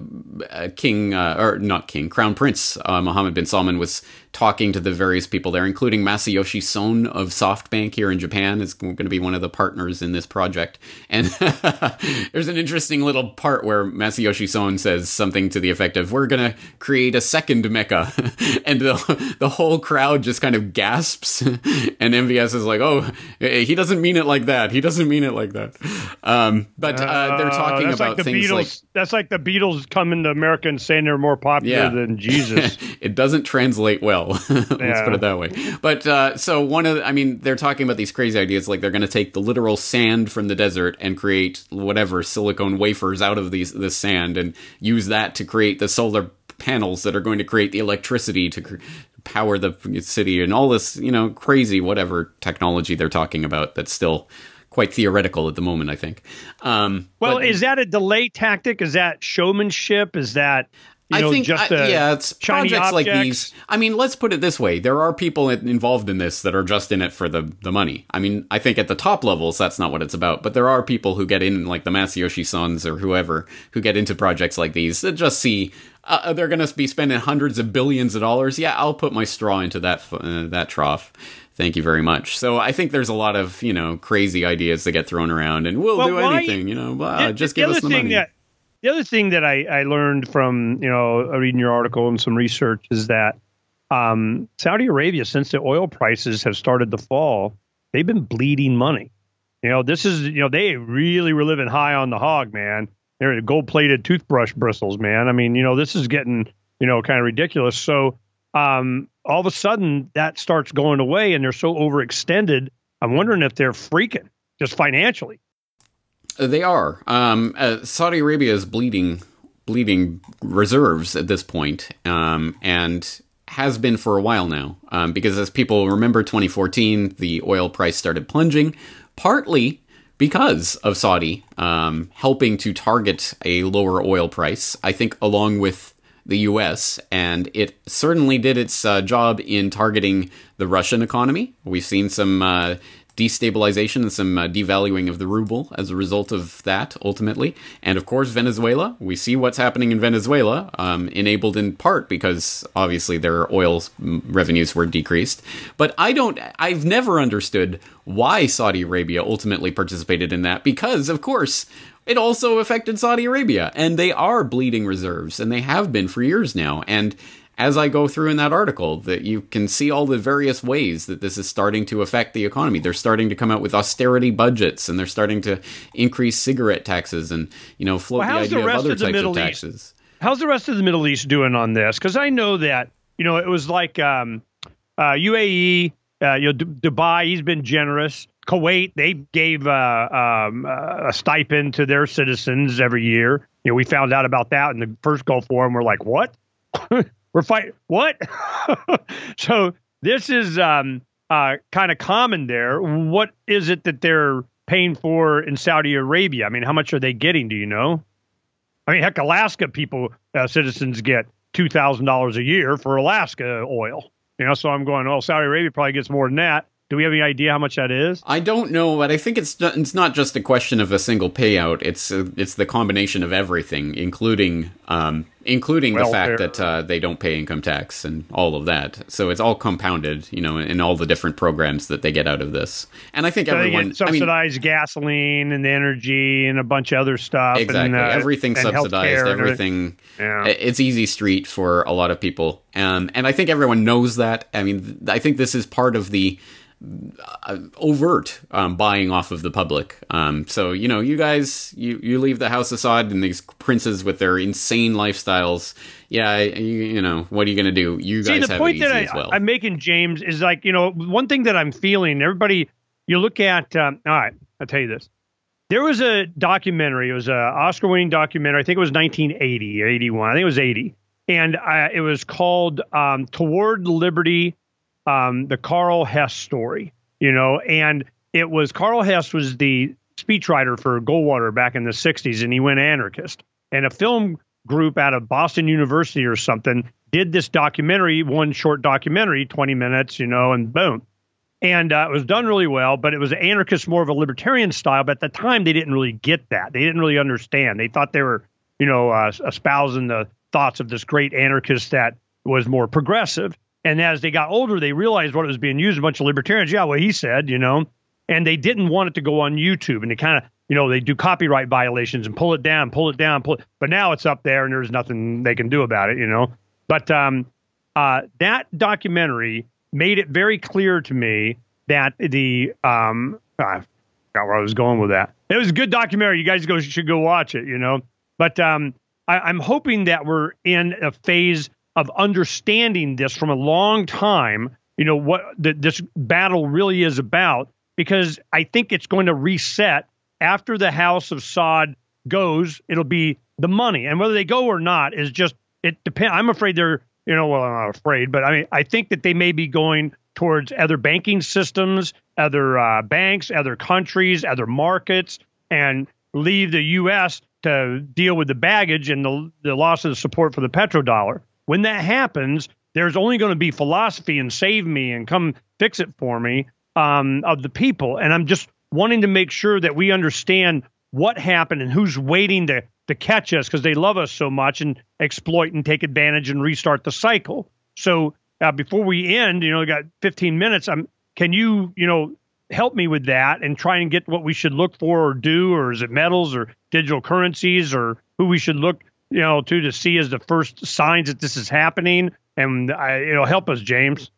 King, uh, or not King, Crown Prince uh, Mohammed bin Salman was talking to the various people there, including Masayoshi Son of SoftBank here in Japan, is going to be one of the partners in this project. And there's an interesting little part where Masayoshi Son says something to the effect of, "We're going to create a second Mecca," and the the whole crowd just kind of gasps. and MBS is like, "Oh, he doesn't mean it like that. He doesn't mean it like that." Um, but uh, they're talking uh, about like things Beatles, like that's like the Beatles coming to America and saying they're more popular Yeah. than Jesus. it doesn't translate well. Let's Yeah. put it that way. But uh, so one of, the, I mean, they're talking about these crazy ideas, like they're going to take the literal sand from the desert and create whatever silicon wafers out of these this sand and use that to create the solar panels that are going to create the electricity to cr- power the city and all this, you know, crazy whatever technology they're talking about. That's still quite theoretical at the moment, I think. Um, well, but- is that a delay tactic? Is that showmanship? Is that you I know, think, just I- yeah, it's projects like these. I mean, let's put it this way: there are people involved in this that are just in it for the the money. I mean, I think at the top levels, that's not what it's about. But there are people who get in, like the Masayoshi Sons or whoever, who get into projects like these that just see. Uh, they're going to be spending hundreds of billions of dollars. Yeah, I'll put my straw into that uh, that trough. Thank you very much. So I think there's a lot of you know crazy ideas that get thrown around, and we'll Well, do anything. You know, The- just the give us the money. That, the other thing that I, I learned from you know reading your article and some research is that um, Saudi Arabia, since the oil prices have started to fall, they've been bleeding money. You know, this is you know they really were living high on the hog, man. They're gold plated toothbrush bristles, man. I mean, you know, this is getting you know kind of ridiculous. So um, all of a sudden that starts going away, and they're so overextended. I'm wondering if they're freaking just financially. They are. Um, uh, Saudi Arabia is bleeding, bleeding reserves at this point, um, and has been for a while now. Um, because as people remember, 2014, the oil price started plunging, partly because of Saudi um, helping to target a lower oil price. I think along with the U.S. and it certainly did its uh, job in targeting the Russian economy. We've seen some. Uh, destabilization and some uh, devaluing of the ruble as a result of that, ultimately. And of course, Venezuela. We see what's happening in Venezuela, um, enabled in part because obviously their oil mm, revenues were decreased. But I don't, I've never understood why Saudi Arabia ultimately participated in that because, of course, it also affected Saudi Arabia, and they are bleeding reserves, and they have been for years now. And as I go through in that article, that you can see all the various ways that this is starting to affect the economy. They're starting to come out with austerity budgets, and they're starting to increase cigarette taxes, and you know float Well, the idea the of other of types Middle of East? taxes. How's the rest of the Middle East doing on this? Because I know that you know it was like um, uh, UAE, uh, you know, D- Dubai. He's been generous. Kuwait, they gave uh, um, uh, a stipend to their citizens every year. You know, we found out about that in the first Gulf War, and we're like, what? we're fighting what? so this is um, uh, kind of common there. What is it that they're paying for in Saudi Arabia? I mean, how much are they getting? Do you know? I mean, heck, Alaska people, uh, citizens get two thousand dollars a year for Alaska oil. You know, so I'm going. Well, Saudi Arabia probably gets more than that. Do we have any idea how much that is? I don't know, but I think it's not, it's not just a question of a single payout. It's it's the combination of everything, including um, including Welfare. the fact that uh, they don't pay income tax and all of that. So it's all compounded, you know, in, all the different programs that they get out of this. And I think so everyone subsidized I mean, gasoline and energy and a bunch of other stuff. Exactly, and, uh, everything subsidized. Everything. Yeah. It's easy street for a lot of people, um, and I think everyone knows that. I mean, I think this is part of the uh, overt um, buying off of the public. Um, so you know, you guys, you you leave the house aside, and these princes with their insane lifestyles. Yeah, you, you know, what are you going to do? You See, guys the have point it easy that I, well. I'm making, James, is like you know, one thing that I'm feeling. Everybody, you look at. Um, all right, I'll tell you this. There was a documentary. It was a Oscar-winning documentary. I think it was 1980 or 81. I think it was 80, and uh, it was called um, "Toward Liberty." um, the Karl Hess story, you know, and it was Karl Hess was the speechwriter for Goldwater back in the 60s, and he went anarchist. And a film group out of Boston University or something did this documentary, one short documentary, 20 minutes, you know, and boom. And uh, it was done really well, but it was anarchist, more of a libertarian style. But at the time, they didn't really get that. They didn't really understand. They thought they were, you know, uh, espousing the thoughts of this great anarchist that was more progressive. And as they got older, they realized what it was being used. A bunch of libertarians, yeah, what he said, you know, and they didn't want it to go on YouTube. And they kind of, you know, they do copyright violations and pull it down, pull it down, pull it. But now it's up there and there's nothing they can do about it, you know. But um, uh, that documentary made it very clear to me that the um, I forgot where I was going with that. It was a good documentary. You guys go should go watch it, you know. But um, I, I'm hoping that we're in a phase of understanding this from a long time, you know, what the, this battle really is about, because I think it's going to reset after the House of Saud goes. It'll be the money, and whether they go or not is just it depends. I'm afraid they're, you know, well, I'm not afraid, but I mean, I think that they may be going towards other banking systems, other uh, banks, other countries, other markets, and leave the U.S. to deal with the baggage and the, the loss of the support for the petrodollar. When that happens, there's only going to be philosophy and save me and come fix it for me um, of the people. And I'm just wanting to make sure that we understand what happened and who's waiting to to catch us because they love us so much and exploit and take advantage and restart the cycle. So uh, before we end, you know, we got 15 minutes. I'm, can you, you know, help me with that and try and get what we should look for or do, or is it metals or digital currencies or who we should look you know, to to see as the first signs that this is happening, and I, know, help us, James.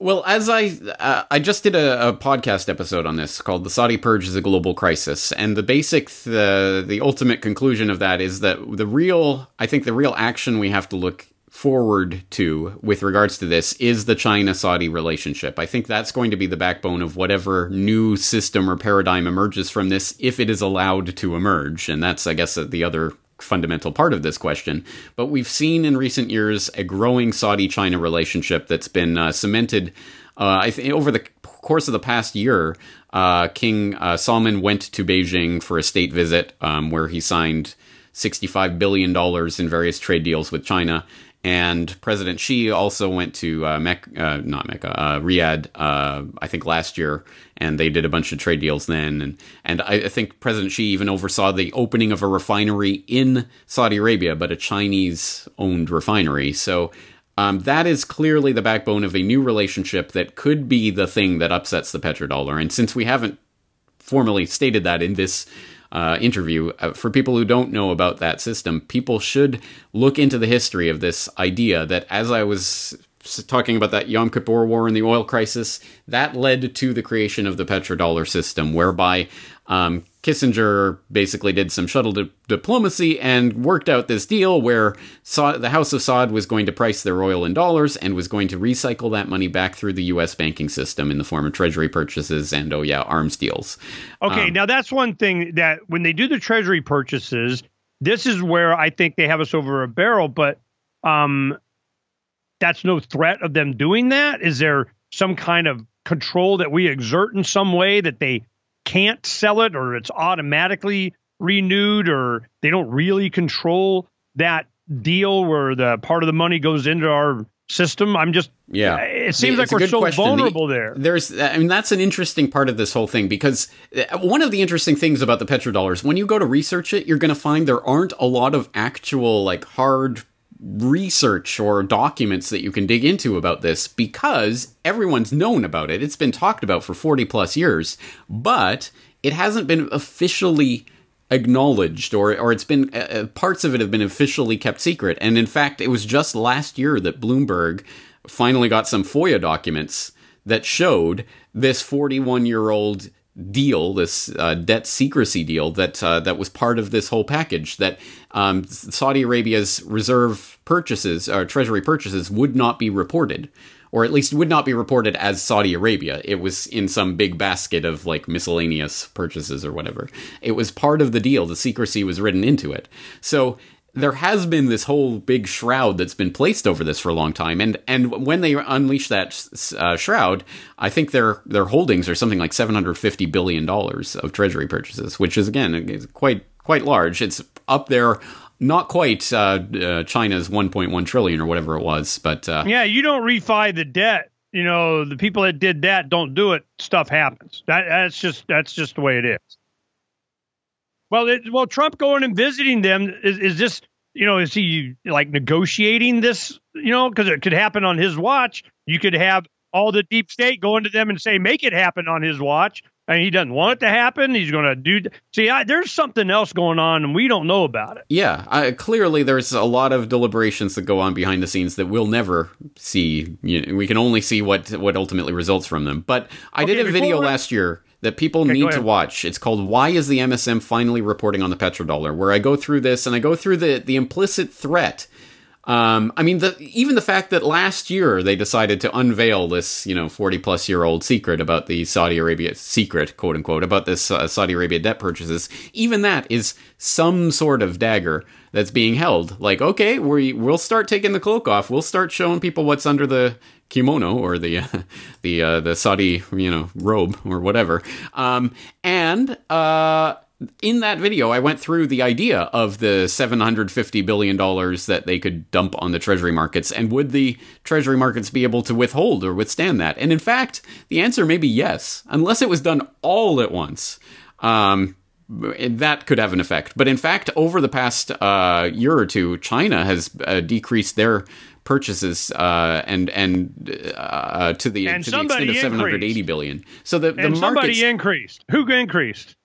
Well, as I uh, I just did a, a, podcast episode on this called "The Saudi Purge is a Global Crisis," and the basic the the ultimate conclusion of that is that the real I think the real action we have to look forward to with regards to this is the China Saudi relationship. I think that's going to be the backbone of whatever new system or paradigm emerges from this, if it is allowed to emerge. And that's, I guess, the other fundamental part of this question. But we've seen in recent years a growing Saudi China relationship that's been uh, cemented. Uh, I think over the course of the past year, uh, King uh, Salman went to Beijing for a state visit um, where he signed $65 billion in various trade deals with China. And President Xi also went to uh, Mecca, uh, not Mecca, Riyadh, I think last year, and they did a bunch of trade deals then. And and I, think President Xi even oversaw the opening of a refinery in Saudi Arabia, but a Chinese-owned refinery. So um, that is clearly the backbone of a new relationship that could be the thing that upsets the petrodollar. And since we haven't formally stated that in this uh, interview. Uh, for people who don't know about that system, people should look into the history of this idea that, as I was talking about that Yom Kippur War and the oil crisis, that led to the creation of the petrodollar system, whereby um, Kissinger basically did some shuttle di- diplomacy and worked out this deal where Sa- the House of Saud was going to price their oil in dollars and was going to recycle that money back through the U.S. banking system in the form of treasury purchases and, oh yeah, arms deals. Okay, um, now that's one thing that when they do the treasury purchases, this is where I think they have us over a barrel, but um, that's no threat of them doing that. Is there some kind of control that we exert in some way that they can't sell it or it's automatically renewed or they don't really control that deal where the part of the money goes into our system. I'm just yeah. It seems it's like we're so question. vulnerable there. There's, I mean, that's an interesting part of this whole thing because uh, one of the interesting things about the petrodollars, when you go to research it, you're going to find there aren't a lot of actual like hard research or documents that you can dig into about this because everyone's known about it. It's been talked about for 40 plus years, but it hasn't been officially acknowledged or or it's been uh, uh, parts of it have been officially kept secret. And in fact, it was just last year that Bloomberg finally got some FOIA documents that showed this 41 year old deal, this uh, debt secrecy deal that uh, that was part of this whole package. That um, Saudi Arabia's reserve purchases or treasury purchases would not be reported, or at least would not be reported as Saudi Arabia. It was in some big basket of like miscellaneous purchases or whatever. It was part of the deal. The secrecy was written into it. So there has been this whole big shroud that's been placed over this for a long time, and and when they unleash that uh, shroud, I think their their holdings are something like seven hundred fifty billion dollars of treasury purchases, which is again quite quite large. It's up there. Not quite uh, uh, China's 1.1 trillion or whatever it was, but uh, yeah, you don't refi the debt. You know, the people that did that don't do it. Stuff happens. That that's just that's just the way it is. Well, it, well, Trump going and visiting them is, is this, you know, is he like negotiating this, you know, because it could happen on his watch. You could have all the deep state going to them and say, make it happen on his watch. And he doesn't want it to happen. He's going to do. See, I, there's something else going on, and we don't know about it. Yeah, I, clearly there's a lot of deliberations that go on behind the scenes that we'll never see. You know, we can only see what what ultimately results from them. But I okay, did a video last year that people okay, need to watch. It's called "Why is the MSM finally reporting on the petrodollar?" Where I go through this and I go through the the implicit threat. Um, I mean, the, even the fact that last year they decided to unveil this, you know, forty plus year old secret about the Saudi Arabia secret, quote unquote, about this uh, Saudi Arabia debt purchases. Even that is some sort of dagger that's being held. Like, okay, we we'll start taking the cloak off. We'll start showing people what's under the kimono or the uh, the uh, the Saudi you know robe or whatever. Um, and uh, in that video, I went through the idea of the seven hundred fifty billion dollars that they could dump on the treasury markets, and would the treasury markets be able to withhold or withstand that? And in fact, the answer may be yes, unless it was done all at once. Um, that could have an effect. But in fact, over the past uh, year or two, China has uh, decreased their purchases uh, and and uh, to the and to the extent of seven hundred eighty billion. So the the somebody increased. Who increased?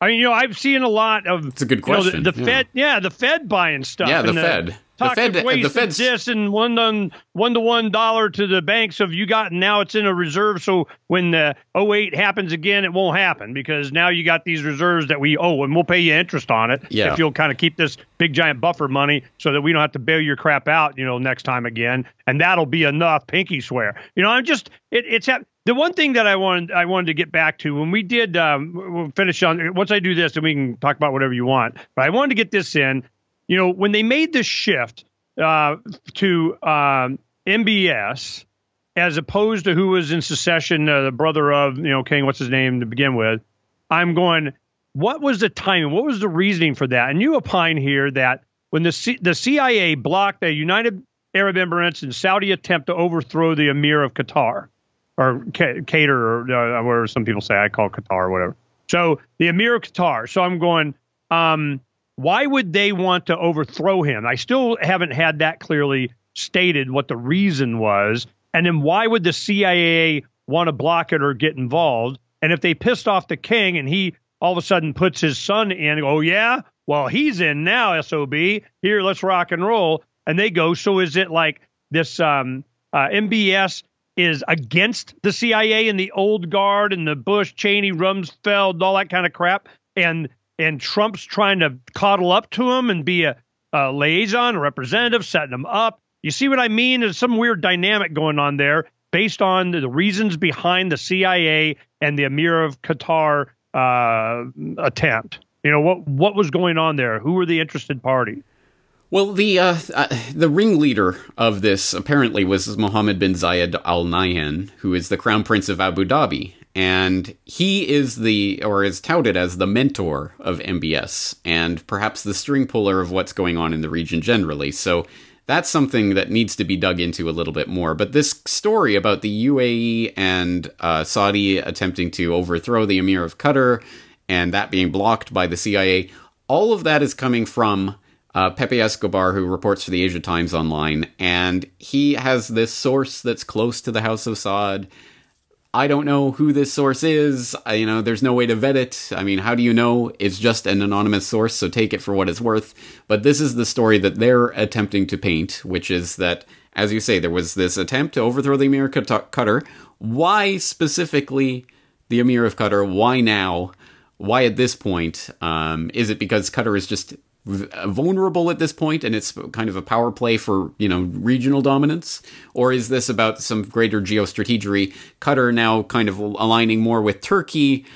I mean, you know, I've seen a lot of. It's a good question. You know, the, the yeah. Fed, yeah, the Fed buying stuff. Yeah, the Fed the Fed, the Fed's this and one to one to one dollar to the banks have you got now it's in a reserve so when the 08 happens again it won't happen because now you got these reserves that we owe and we'll pay you interest on it yeah. if you'll kind of keep this big giant buffer money so that we don't have to bail your crap out you know next time again. And that'll be enough pinky swear. You know I'm just it, it's the one thing that I wanted I wanted to get back to when we did um, we'll finish on once I do this then we can talk about whatever you want. But I wanted to get this in you know, when they made this shift uh, to um, MBS as opposed to who was in secession, uh, the brother of, you know, King, what's his name to begin with, I'm going, what was the timing? What was the reasoning for that? And you opine here that when the, C- the CIA blocked the United Arab Emirates and Saudi attempt to overthrow the Emir of Qatar, or Qatar, or uh, where some people say I call Qatar or whatever. So the Emir of Qatar. So I'm going, um, why would they want to overthrow him? I still haven't had that clearly stated what the reason was. And then why would the CIA want to block it or get involved? And if they pissed off the king and he all of a sudden puts his son in, oh, yeah, well, he's in now, SOB. Here, let's rock and roll. And they go, so is it like this um, uh, MBS is against the CIA and the old guard and the Bush, Cheney, Rumsfeld, all that kind of crap? And and Trump's trying to coddle up to him and be a, a liaison, a representative, setting him up. You see what I mean? There's some weird dynamic going on there based on the reasons behind the CIA and the Emir of Qatar uh, attempt. You know what what was going on there? Who were the interested party? Well, the uh, uh, the ringleader of this apparently was Mohammed bin Zayed Al Nahyan, who is the crown prince of Abu Dhabi, and he is the or is touted as the mentor of MBS and perhaps the string puller of what's going on in the region generally. So that's something that needs to be dug into a little bit more. But this story about the UAE and uh, Saudi attempting to overthrow the Emir of Qatar and that being blocked by the CIA, all of that is coming from uh, Pepe Escobar, who reports for the Asia Times online, and he has this source that's close to the House of Saud. I don't know who this source is. I, you know, there's no way to vet it. I mean, how do you know? It's just an anonymous source, so take it for what it's worth. But this is the story that they're attempting to paint, which is that, as you say, there was this attempt to overthrow the Emir of Qatar. Why specifically the Emir of Qatar? Why now? Why at this point? Um, is it because Qatar is just vulnerable at this point and it's kind of a power play for you know regional dominance? Or is this about some greater geostrategy Qatar now kind of aligning more with Turkey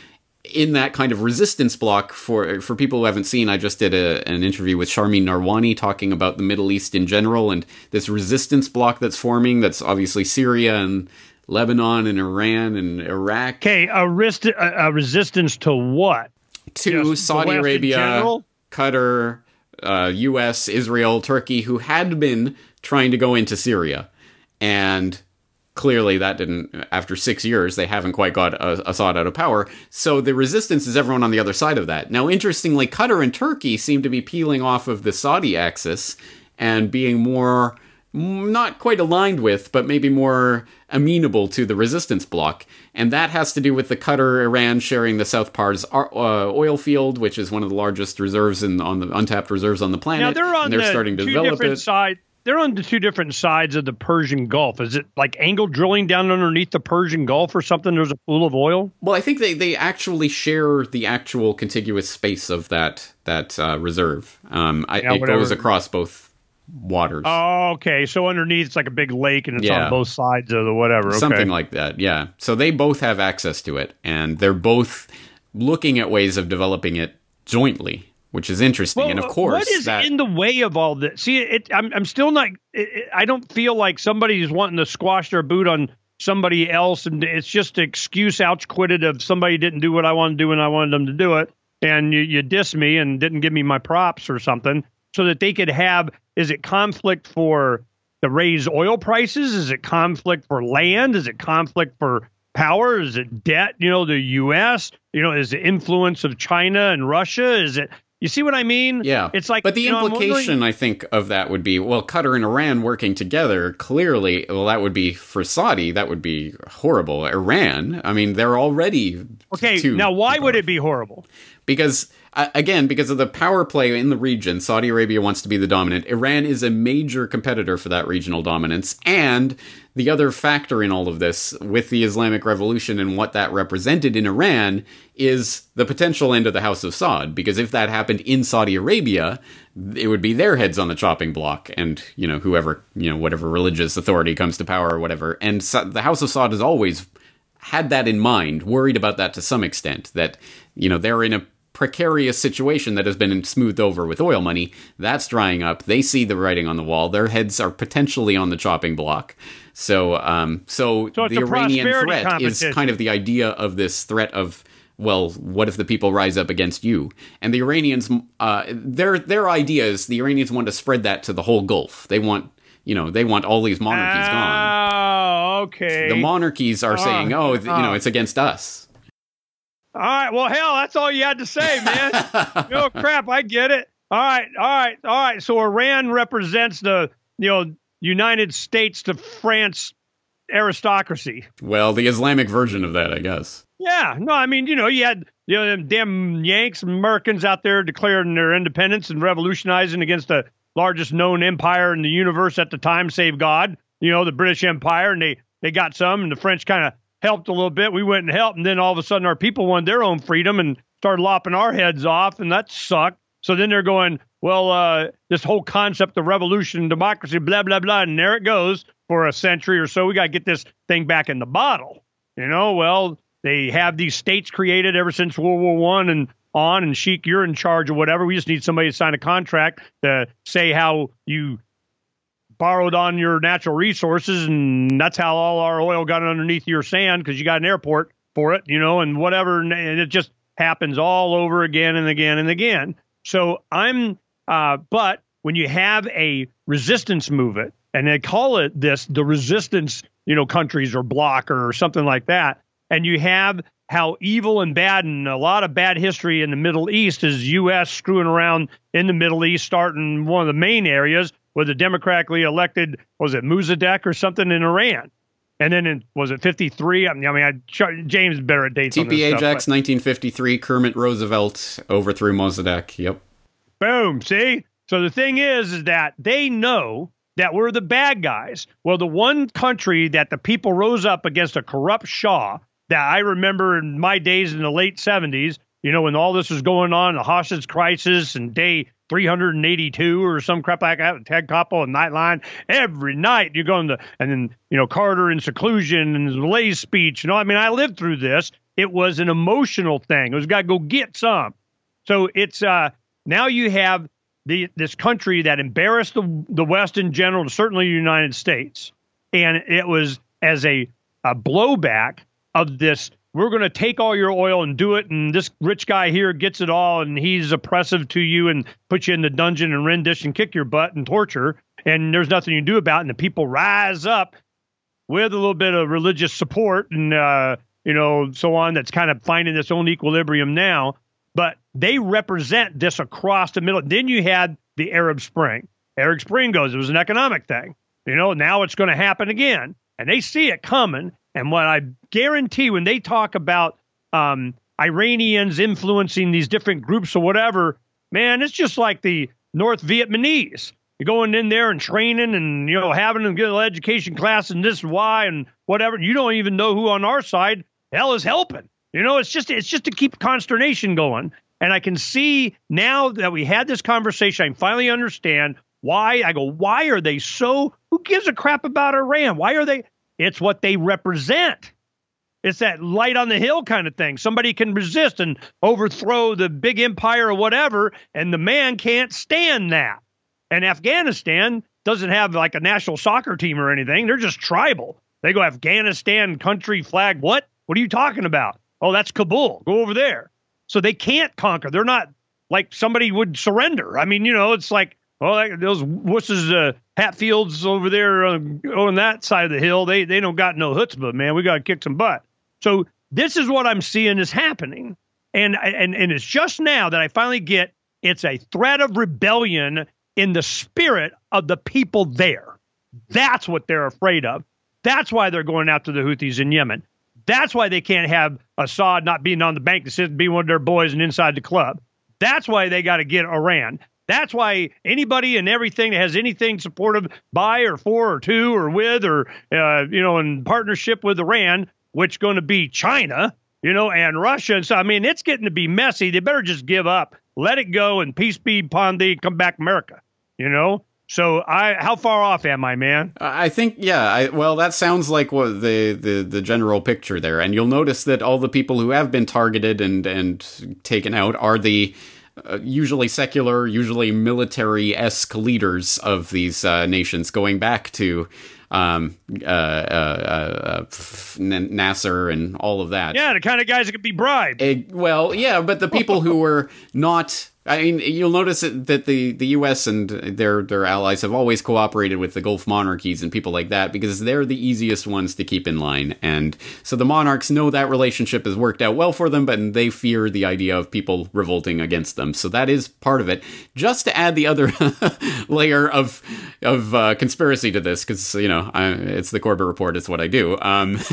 in that kind of resistance block for for people who haven't seen I just did a, an interview with Sharmine Narwani talking about the Middle East in general and this resistance block that's forming that's obviously Syria and Lebanon and Iran and Iraq. Okay a, rest- a, a resistance to what? To Just Saudi Arabia Qatar, uh, U.S., Israel, Turkey, who had been trying to go into Syria, and clearly that didn't. After six years, they haven't quite got Assad out of power. So the resistance is everyone on the other side of that. Now, interestingly, Qatar and Turkey seem to be peeling off of the Saudi axis and being more not quite aligned with, but maybe more amenable to the resistance bloc. And that has to do with the Qatar Iran sharing the South Pars uh, oil field, which is one of the largest reserves in, on the untapped reserves on the planet. Now they're on they're the starting to two develop different it. Side, they're on the two different sides of the Persian Gulf. Is it like angle drilling down underneath the Persian Gulf or something? There's a pool of oil. Well, I think they, they actually share the actual contiguous space of that that uh, reserve. Um, I, yeah, it goes across both waters. Oh, okay. So underneath it's like a big lake and it's yeah. on both sides of the whatever. Okay. Something like that. Yeah. So they both have access to it and they're both looking at ways of developing it jointly, which is interesting. Well, and of course, what is that, in the way of all this? See, it, I'm I'm still not. It, I don't feel like somebody's wanting to squash their boot on somebody else, and it's just an excuse ouch quitted of somebody didn't do what I wanted to do and I wanted them to do it, and you you diss me and didn't give me my props or something so that they could have is it conflict for the raised oil prices? Is it conflict for land? Is it conflict for power? Is it debt? You know, the U.S. You know, is it influence of China and Russia? Is it you see what I mean? Yeah. It's like, but the implication, I think, of that would be, well, Qatar and Iran working together. Clearly, well, that would be for Saudi. That would be horrible. Iran. I mean, they're already okay. Now, why would it be horrible? Because uh, again, because of the power play in the region, Saudi Arabia wants to be the dominant. Iran is a major competitor for that regional dominance. And the other factor in all of this, with the Islamic Revolution and what that represented in Iran, is the potential end of the House of Saud. Because if that happened in Saudi Arabia, it would be their heads on the chopping block, and you know whoever you know whatever religious authority comes to power or whatever. And the House of Saud has always had that in mind, worried about that to some extent. That you know they're in a precarious situation that has been smoothed over with oil money. That's drying up. They see the writing on the wall. Their heads are potentially on the chopping block. So, um, so, so the Iranian threat is kind of the idea of this threat of well, what if the people rise up against you? And the Iranians, uh, their their idea is the Iranians want to spread that to the whole Gulf. They want you know they want all these monarchies oh, gone. Oh, okay. The monarchies are saying, oh, you know, it's against us. All right. Well, hell, that's all you had to say, man. oh crap, I get it. All right, all right, all right. So Iran represents the you know United States to France aristocracy. Well, the Islamic version of that, I guess. Yeah. No, I mean, you know, you had you know them damn Yanks Americans out there declaring their independence and revolutionizing against the largest known empire in the universe at the time, save God. You know, the British Empire, and they they got some, and the French kind of helped a little bit. We went and helped, and then all of a sudden our people wanted their own freedom and started lopping our heads off, and that sucked. So then they're going, well, uh, this whole concept of revolution and democracy, blah blah blah, and there it goes for a century or so. We got to get this thing back in the bottle, you know. Well, they have these states created ever since World War One and on, and Sheik, you're in charge or whatever. We just need somebody to sign a contract to say how you borrowed on your natural resources, and that's how all our oil got underneath your sand because you got an airport for it, you know, and whatever. And it just happens all over again and again and again. So I'm, uh, but when you have a resistance movement, and they call it this the resistance, you know, countries or bloc or something like that, and you have how evil and bad and a lot of bad history in the Middle East is U.S. screwing around in the Middle East, starting one of the main areas with a democratically elected, was it Mossadegh or something in Iran? And then in, was it 53? I mean, I, James better at dates. TP Ajax 1953, Kermit Roosevelt overthrew Mossadegh. Yep. Boom. See? So the thing is, is that they know that we're the bad guys. Well, the one country that the people rose up against a corrupt Shah that I remember in my days in the late 70s, you know, when all this was going on, the hostage crisis and day 382 or some crap like that, Ted Koppel and Nightline. Every night you're going to, and then, you know, Carter in seclusion and Lay's speech. You know, I mean, I lived through this. It was an emotional thing. It was got to go get some. So it's, uh, now you have the, this country that embarrassed the, the West in general, certainly the United States. And it was as a, a blowback of this we're going to take all your oil and do it and this rich guy here gets it all and he's oppressive to you and put you in the dungeon and rendish and kick your butt and torture and there's nothing you do about it and the people rise up with a little bit of religious support and uh, you know so on that's kind of finding its own equilibrium now. But they represent this across the middle. Then you had the arab spring. Arab spring goes it was an economic thing. You know now it's going to happen again. And they see it coming and what I guarantee when they talk about um, Iranians influencing these different groups or whatever, man, it's just like the North Vietnamese. You're going in there and training and you know having a good education class and this and why and whatever. You don't even know who on our side hell is helping. You know, it's just it's just to keep consternation going. And I can see now that we had this conversation, I finally understand why. I go, why are they so? Who gives a crap about Iran? Why are they? It's what they represent. It's that light on the hill kind of thing. Somebody can resist and overthrow the big empire or whatever, and the man can't stand that. And Afghanistan doesn't have like a national soccer team or anything. They're just tribal. They go Afghanistan country flag. What? What are you talking about? Oh, that's Kabul. Go over there. So they can't conquer. They're not like somebody would surrender. I mean, you know, it's like oh, those wusses, uh, Hatfields over there uh, on that side of the hill, they they don't got no chutzpah, man. We got to kick some butt. So this is what I'm seeing is happening, and and and it's just now that I finally get it's a threat of rebellion in the spirit of the people there. That's what they're afraid of. That's why they're going after the Houthis in Yemen. That's why they can't have Assad not being on the bank to sit and be one of their boys and inside the club. That's why they got to get Iran. That's why anybody and everything that has anything supportive by or for or to or with or uh, you know in partnership with Iran, which going to be China, you know, and Russia. And So I mean, it's getting to be messy. They better just give up, let it go, and peace be upon thee. Come back, America. You know. So I, how far off am I, man? I think, yeah. I, well, that sounds like what the, the the general picture there, and you'll notice that all the people who have been targeted and and taken out are the uh, usually secular, usually military esque leaders of these uh, nations, going back to um, uh, uh, uh Nasser and all of that. Yeah, the kind of guys that could be bribed. well, yeah, but the people who were not I mean, you'll notice that the, the U.S. and their their allies have always cooperated with the Gulf monarchies and people like that because they're the easiest ones to keep in line, and so the monarchs know that relationship has worked out well for them, but they fear the idea of people revolting against them. So that is part of it. Just to add the other layer of of uh, conspiracy to this, because you know I, it's the Corbett Report, it's what I do. Um,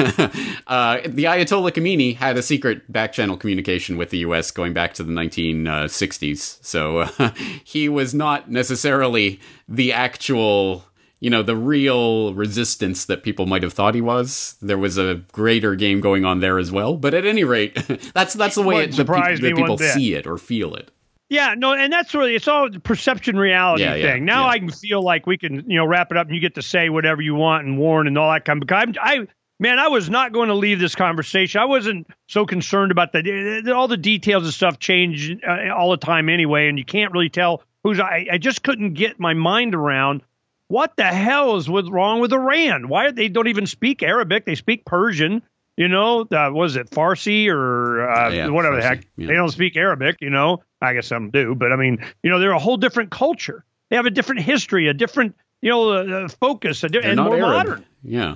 uh, the Ayatollah Khomeini had a secret back channel communication with the U.S. going back to the 1960s so uh, he was not necessarily the actual, you know, the real resistance that people might have thought he was. There was a greater game going on there as well. But at any rate, that's that's the way it, the, pe- the people see it or feel it. Yeah, no, and that's really it's all perception reality yeah, thing. Yeah, now yeah. I can feel like we can, you know, wrap it up and you get to say whatever you want and warn and all that kind of. Because I, man, I was not going to leave this conversation. I wasn't so concerned about the all the details and stuff change uh, all the time anyway, and you can't really tell who's. I, I just couldn't get my mind around what the hell is with, wrong with Iran. Why they don't even speak Arabic? They speak Persian. You know, uh, was it Farsi or uh, yeah, whatever Farsi, the heck? Yeah. They don't speak Arabic. You know, I guess some do, but I mean, you know, they're a whole different culture. they have a different history, a different you know uh, focus, a di- and more Arab. modern. Yeah.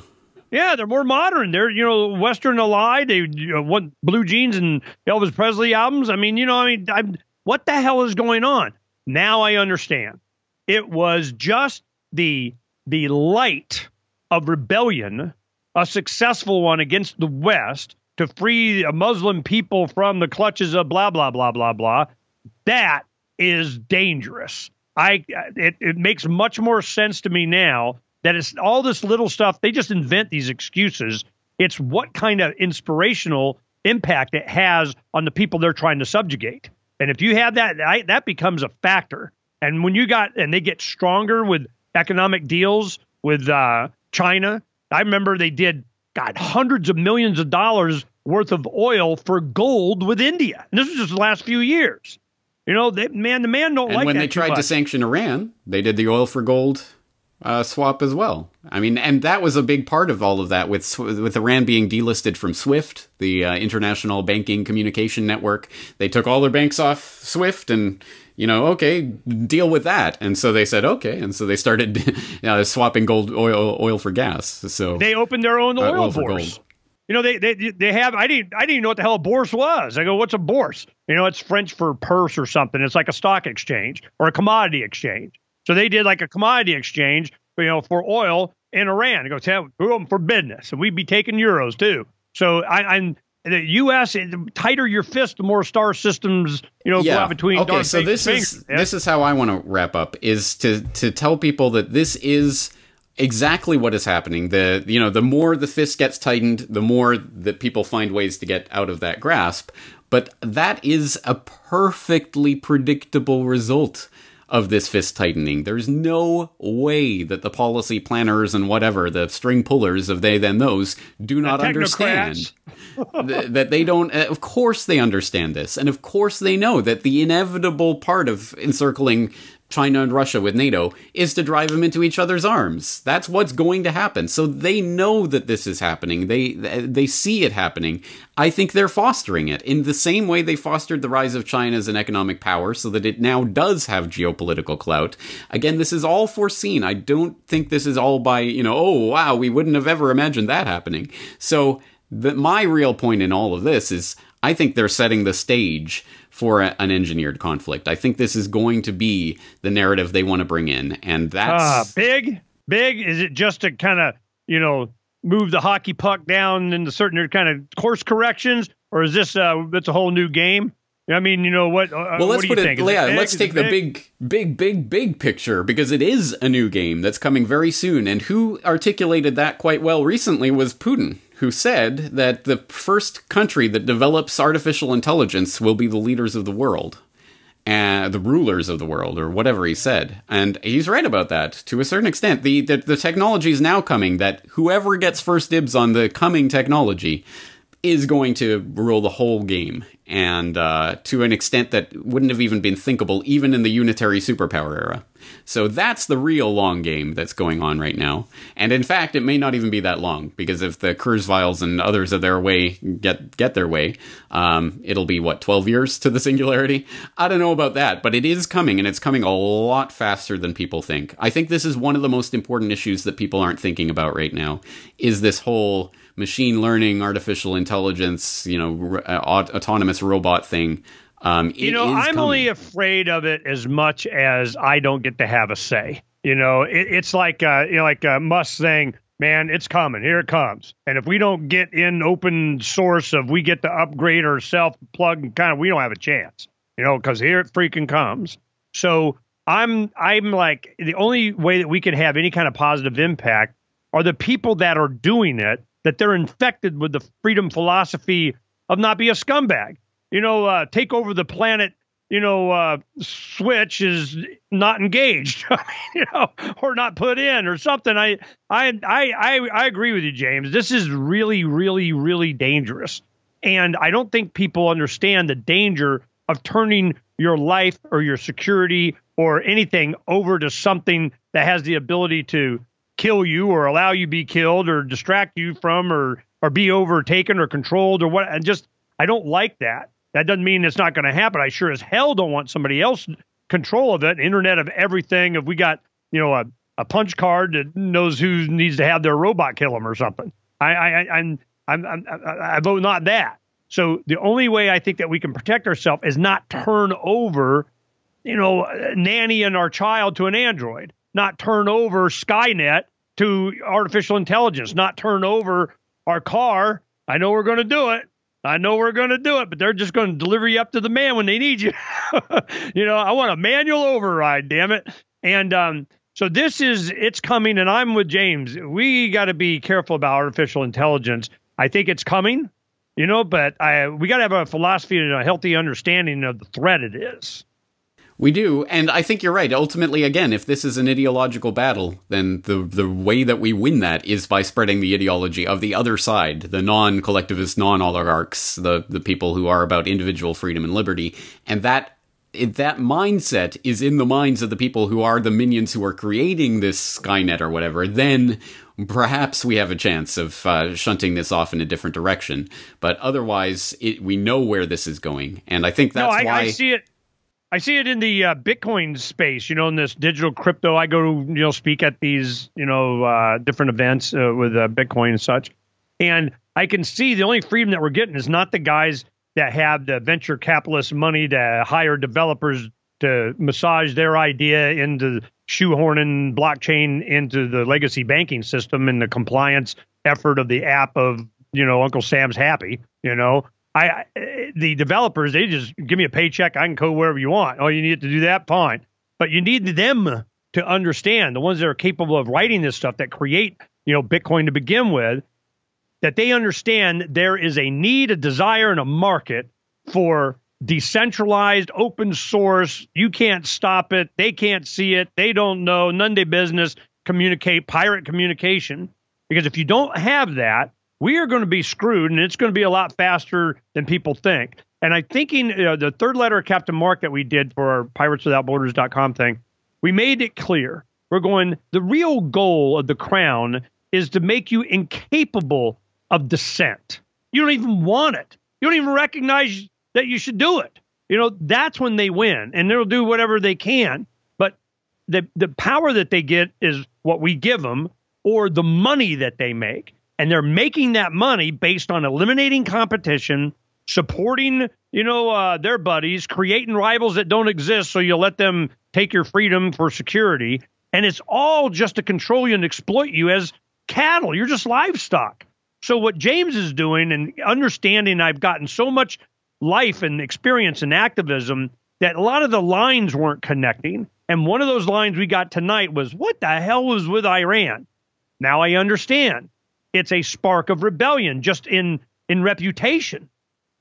Yeah, they're more modern. They're you know Western allied. They you know, want blue jeans and Elvis Presley albums. I mean, you know, I mean, I'm, what the hell is going on? Now I understand. It was just the the light of rebellion, a successful one against the West to free a Muslim people from the clutches of blah blah blah blah blah. That is dangerous. I it, it makes much more sense to me now that it's all this little stuff. They just invent these excuses. It's what kind of inspirational impact it has on the people they're trying to subjugate. And if you have that, I, that becomes a factor. And when you got and they get stronger with economic deals with uh, China, I remember they did got hundreds of millions of dollars worth of oil for gold with India. And this was just the last few years. You know, they, man, the man don't and like when they tried to sanction Iran, they did the oil for gold uh, swap as well. I mean, and that was a big part of all of that with with Iran being delisted from SWIFT, the uh, international banking communication network. They took all their banks off SWIFT and. You know, okay, deal with that, and so they said okay, and so they started you know, swapping gold oil oil for gas. So they opened their own Uh, oil oil for bourse. gold. You know, they, they they have. I didn't I didn't even know what the hell a bourse was. I go, what's a bourse? You know, it's French for purse or something. It's like a stock exchange or a commodity exchange. So they did like a commodity exchange, you know, for oil in Iran. It goes, yeah, we're open for business, and we'd be taking euros too. So I, I'm the U.S. The tighter your fist, the more star systems you know go out between. Okay, so this is. Yeah. this is how I want to wrap up is to to tell people that this is exactly what is happening. The you know the more the fist gets tightened, the more that people find ways to get out of that grasp. But that is a perfectly predictable result of this fist tightening. There's no way that the policy planners and whatever, the string pullers of they then those, do not understand th- that they don't uh, of course they understand this and of course they know that the inevitable part of encircling China and Russia with NATO is to drive them into each other's arms. That's what's going to happen. So they know that this is happening. They they see it happening. I think they're fostering it in the same way they fostered the rise of China as an economic power so that it now does have geopolitical clout. Again, this is all foreseen. I don't think this is all by, you know, oh wow, we wouldn't have ever imagined that happening. So the, my real point in all of this is I think they're setting the stage for a, an engineered conflict. I think this is going to be the narrative they want to bring in, and that's Ah, big, big. Is it just to kind of you know move the hockey puck down into certain kind of course corrections, or is this uh that's a whole new game? I mean, you know what? Uh, well, let's you put think? Yeah, let's take it the big, big, big, big picture because it is a new game that's coming very soon. And who articulated that quite well recently was Putin, who said that the first country that develops artificial intelligence will be the leaders of the world. And the rulers of the world, or whatever he said, and he's right about that to a certain extent. The, the the technology is now coming that whoever gets first dibs on the coming technology is going to rule the whole game, and uh, to an extent that wouldn't have even been thinkable even in the unitary superpower era. So that's the real long game that's going on right now. And in fact, it may not even be that long because if the Kurzweils and others of their way get get their way, um, it'll be what twelve years to the singularity. I don't know about that, but it is coming, and it's coming a lot faster than people think. I think this is one of the most important issues that people aren't thinking about right now. Is this whole machine learning, artificial intelligence, you know, uh, aut- autonomous robot thing. Um, You know, I'm coming. only afraid of it as much as I don't get to have a say. You know, it, it's like uh, you know, like uh, Musk saying, "Man, it's coming. Here it comes." And if we don't get in open source of we get to upgrade or self plug and kind of, we don't have a chance. You know, because here it freaking comes. So I'm I'm like the only way that we can have any kind of positive impact are the people that are doing it that they're infected with the freedom philosophy of not be a scumbag. You know, uh, take over the planet. You know, uh, switch is not engaged. you know, or not put in or something. I I I I, I agree with you, James. This is really really really dangerous, and I don't think people understand the danger of turning your life or your security or anything over to something that has the ability to kill you or allow you be killed or distract you from or or be overtaken or controlled or what and just I don't like that. That doesn't mean it's not going to happen. I sure as hell don't want somebody else control of it, Internet of everything. If we got, you know, a, a punch card that knows who needs to have their robot kill them or something. I, I, I'm, I'm, I'm, I vote not that. So the only way I think that we can protect ourselves is not turn over, you know, nanny and our child to an android, not turn over Skynet to artificial intelligence, not turn over our car. I know we're going to do it. I know we're going to do it, but they're just going to deliver you up to the man when they need you. you know, I want a manual override, damn it. And um, so this is it's coming, and I'm with James. We got to be careful about artificial intelligence. I think it's coming, you know, but I we got to have a philosophy and a healthy understanding of the threat it is. We do, and I think you're right. Ultimately, again, if this is an ideological battle, then the the way that we win that is by spreading the ideology of the other side, the non-collectivist, non-oligarchs, the the people who are about individual freedom and liberty, and that that mindset is in the minds of the people who are the minions who are creating this Skynet or whatever, then perhaps we have a chance of uh, shunting this off in a different direction. But otherwise, it, we know where this is going, and I think that's no, I, why I see it. I see it in the uh, Bitcoin space, you know, in this digital crypto. I go to, you know, speak at these, you know, uh, different events uh, with uh, Bitcoin and such. And I can see the only freedom that we're getting is not the guys that have the venture capitalist money to hire developers to massage their idea into shoehorning blockchain into the legacy banking system and the compliance effort of the app of you know Uncle Sam's Happy. You know, I, the developers they just give me a paycheck, I can code wherever you want. Oh, you need to do that, fine. But you need them to understand the ones that are capable of writing this stuff that create you know Bitcoin to begin with that they understand there is a need, a desire, and a market for decentralized, open source. You can't stop it. They can't see it. They don't know. None their business communicate, pirate communication. Because if you don't have that, we are going to be screwed, and it's going to be a lot faster than people think. And I'm thinking uh, the third letter of Captain Mark that we did for our pirateswithoutborders.com thing, we made it clear. We're going, the real goal of the crown is to make you incapable of dissent. You don't even want it. You don't even recognize that you should do it. You know, that's when they win and they'll do whatever they can. But the the power that they get is what we give them or the money that they make. And they're making that money based on eliminating competition, supporting, you know, uh, their buddies, creating rivals that don't exist so you let them take your freedom for security. And it's all just to control you and exploit you as cattle. You're just livestock. So what James is doing and understanding I've gotten so much life and experience and activism that a lot of the lines weren't connecting. And one of those lines we got tonight was what the hell was with Iran? Now I understand. It's a spark of rebellion just in in reputation.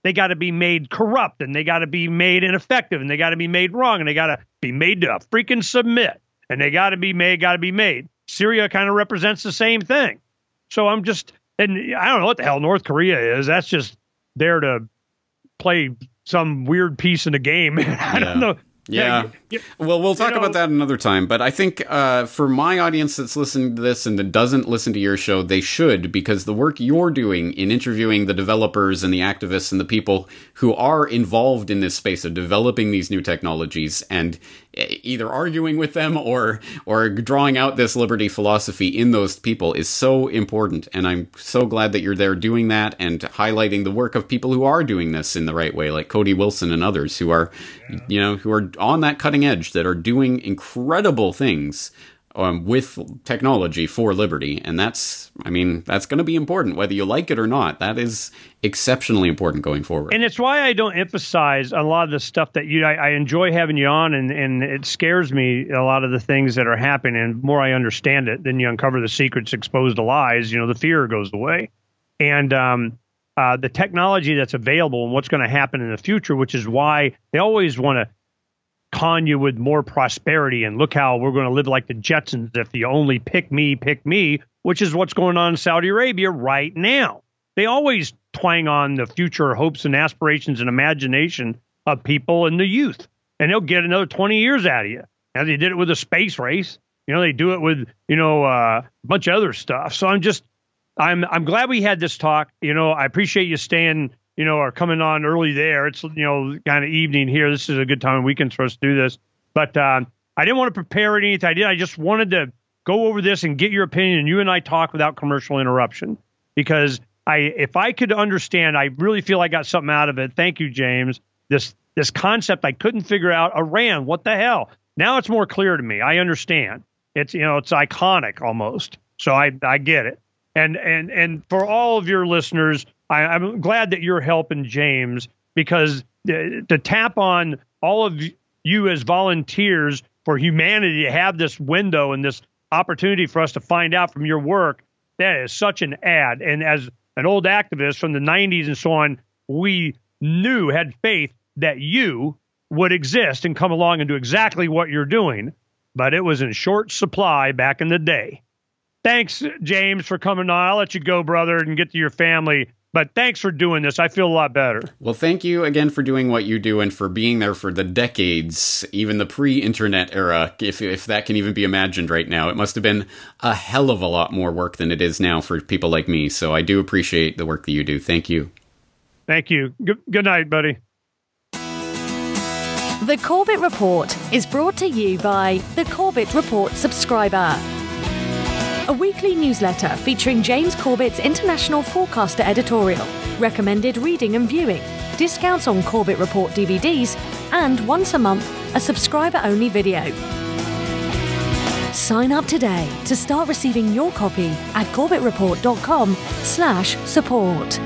They got to be made corrupt and they got to be made ineffective and they got to be made wrong and they got to be made to freaking submit and they got to be made, got to be made. Syria kind of represents the same thing. So I'm just and I don't know what the hell North Korea is. That's just there to play some weird piece in the game. I yeah. don't know. Yeah. Yeah. Well, we'll talk you know, about that another time. But I think uh, for my audience that's listening to this and that doesn't listen to your show, they should because the work you're doing in interviewing the developers and the activists and the people who are involved in this space of developing these new technologies and either arguing with them or or drawing out this liberty philosophy in those people is so important and i'm so glad that you're there doing that and highlighting the work of people who are doing this in the right way like cody wilson and others who are yeah. you know who are on that cutting edge that are doing incredible things um, with technology for liberty, and that's, I mean, that's going to be important whether you like it or not. That is exceptionally important going forward. And it's why I don't emphasize a lot of the stuff that you. I, I enjoy having you on, and and it scares me a lot of the things that are happening. And more I understand it, then you uncover the secrets, expose the lies. You know, the fear goes away, and um, uh, the technology that's available and what's going to happen in the future, which is why they always want to con you with more prosperity and look how we're going to live like the Jetsons if you only pick me, pick me, which is what's going on in Saudi Arabia right now. They always twang on the future hopes and aspirations and imagination of people and the youth, and they'll get another 20 years out of you. Now they did it with a space race. You know, they do it with, you know, uh, a bunch of other stuff. So I'm just, I'm, I'm glad we had this talk. You know, I appreciate you staying you know, are coming on early there. It's, you know, kind of evening here. This is a good time of weekend for us to do this. But um, I didn't want to prepare anything. I did. I just wanted to go over this and get your opinion, and you and I talk without commercial interruption because I, if I could understand, I really feel I got something out of it. Thank you, James. This this concept I couldn't figure out. Iran, what the hell? Now it's more clear to me. I understand. It's you know it's iconic almost. So I I get it. And and and for all of your listeners, I, I'm glad that you're helping James because to tap on all of you as volunteers for humanity to have this window and this opportunity for us to find out from your work, that is such an ad. And as an old activist from the 90s and so on, we knew, had faith that you would exist and come along and do exactly what you're doing. But it was in short supply back in the day. Thanks, James, for coming on. I'll let you go, brother, and get to your family. But thanks for doing this. I feel a lot better. Well, thank you again for doing what you do and for being there for the decades, even the pre-internet era, if if that can even be imagined right now. It must have been a hell of a lot more work than it is now for people like me. So I do appreciate the work that you do. Thank you. Thank you. Good, good night, buddy. The Corbett Report is brought to you by the Corbett Report subscriber a weekly newsletter featuring James Corbett's international forecaster editorial, recommended reading and viewing, discounts on Corbett Report DVDs, and once a month, a subscriber only video. Sign up today to start receiving your copy at corbettreport.com slash support.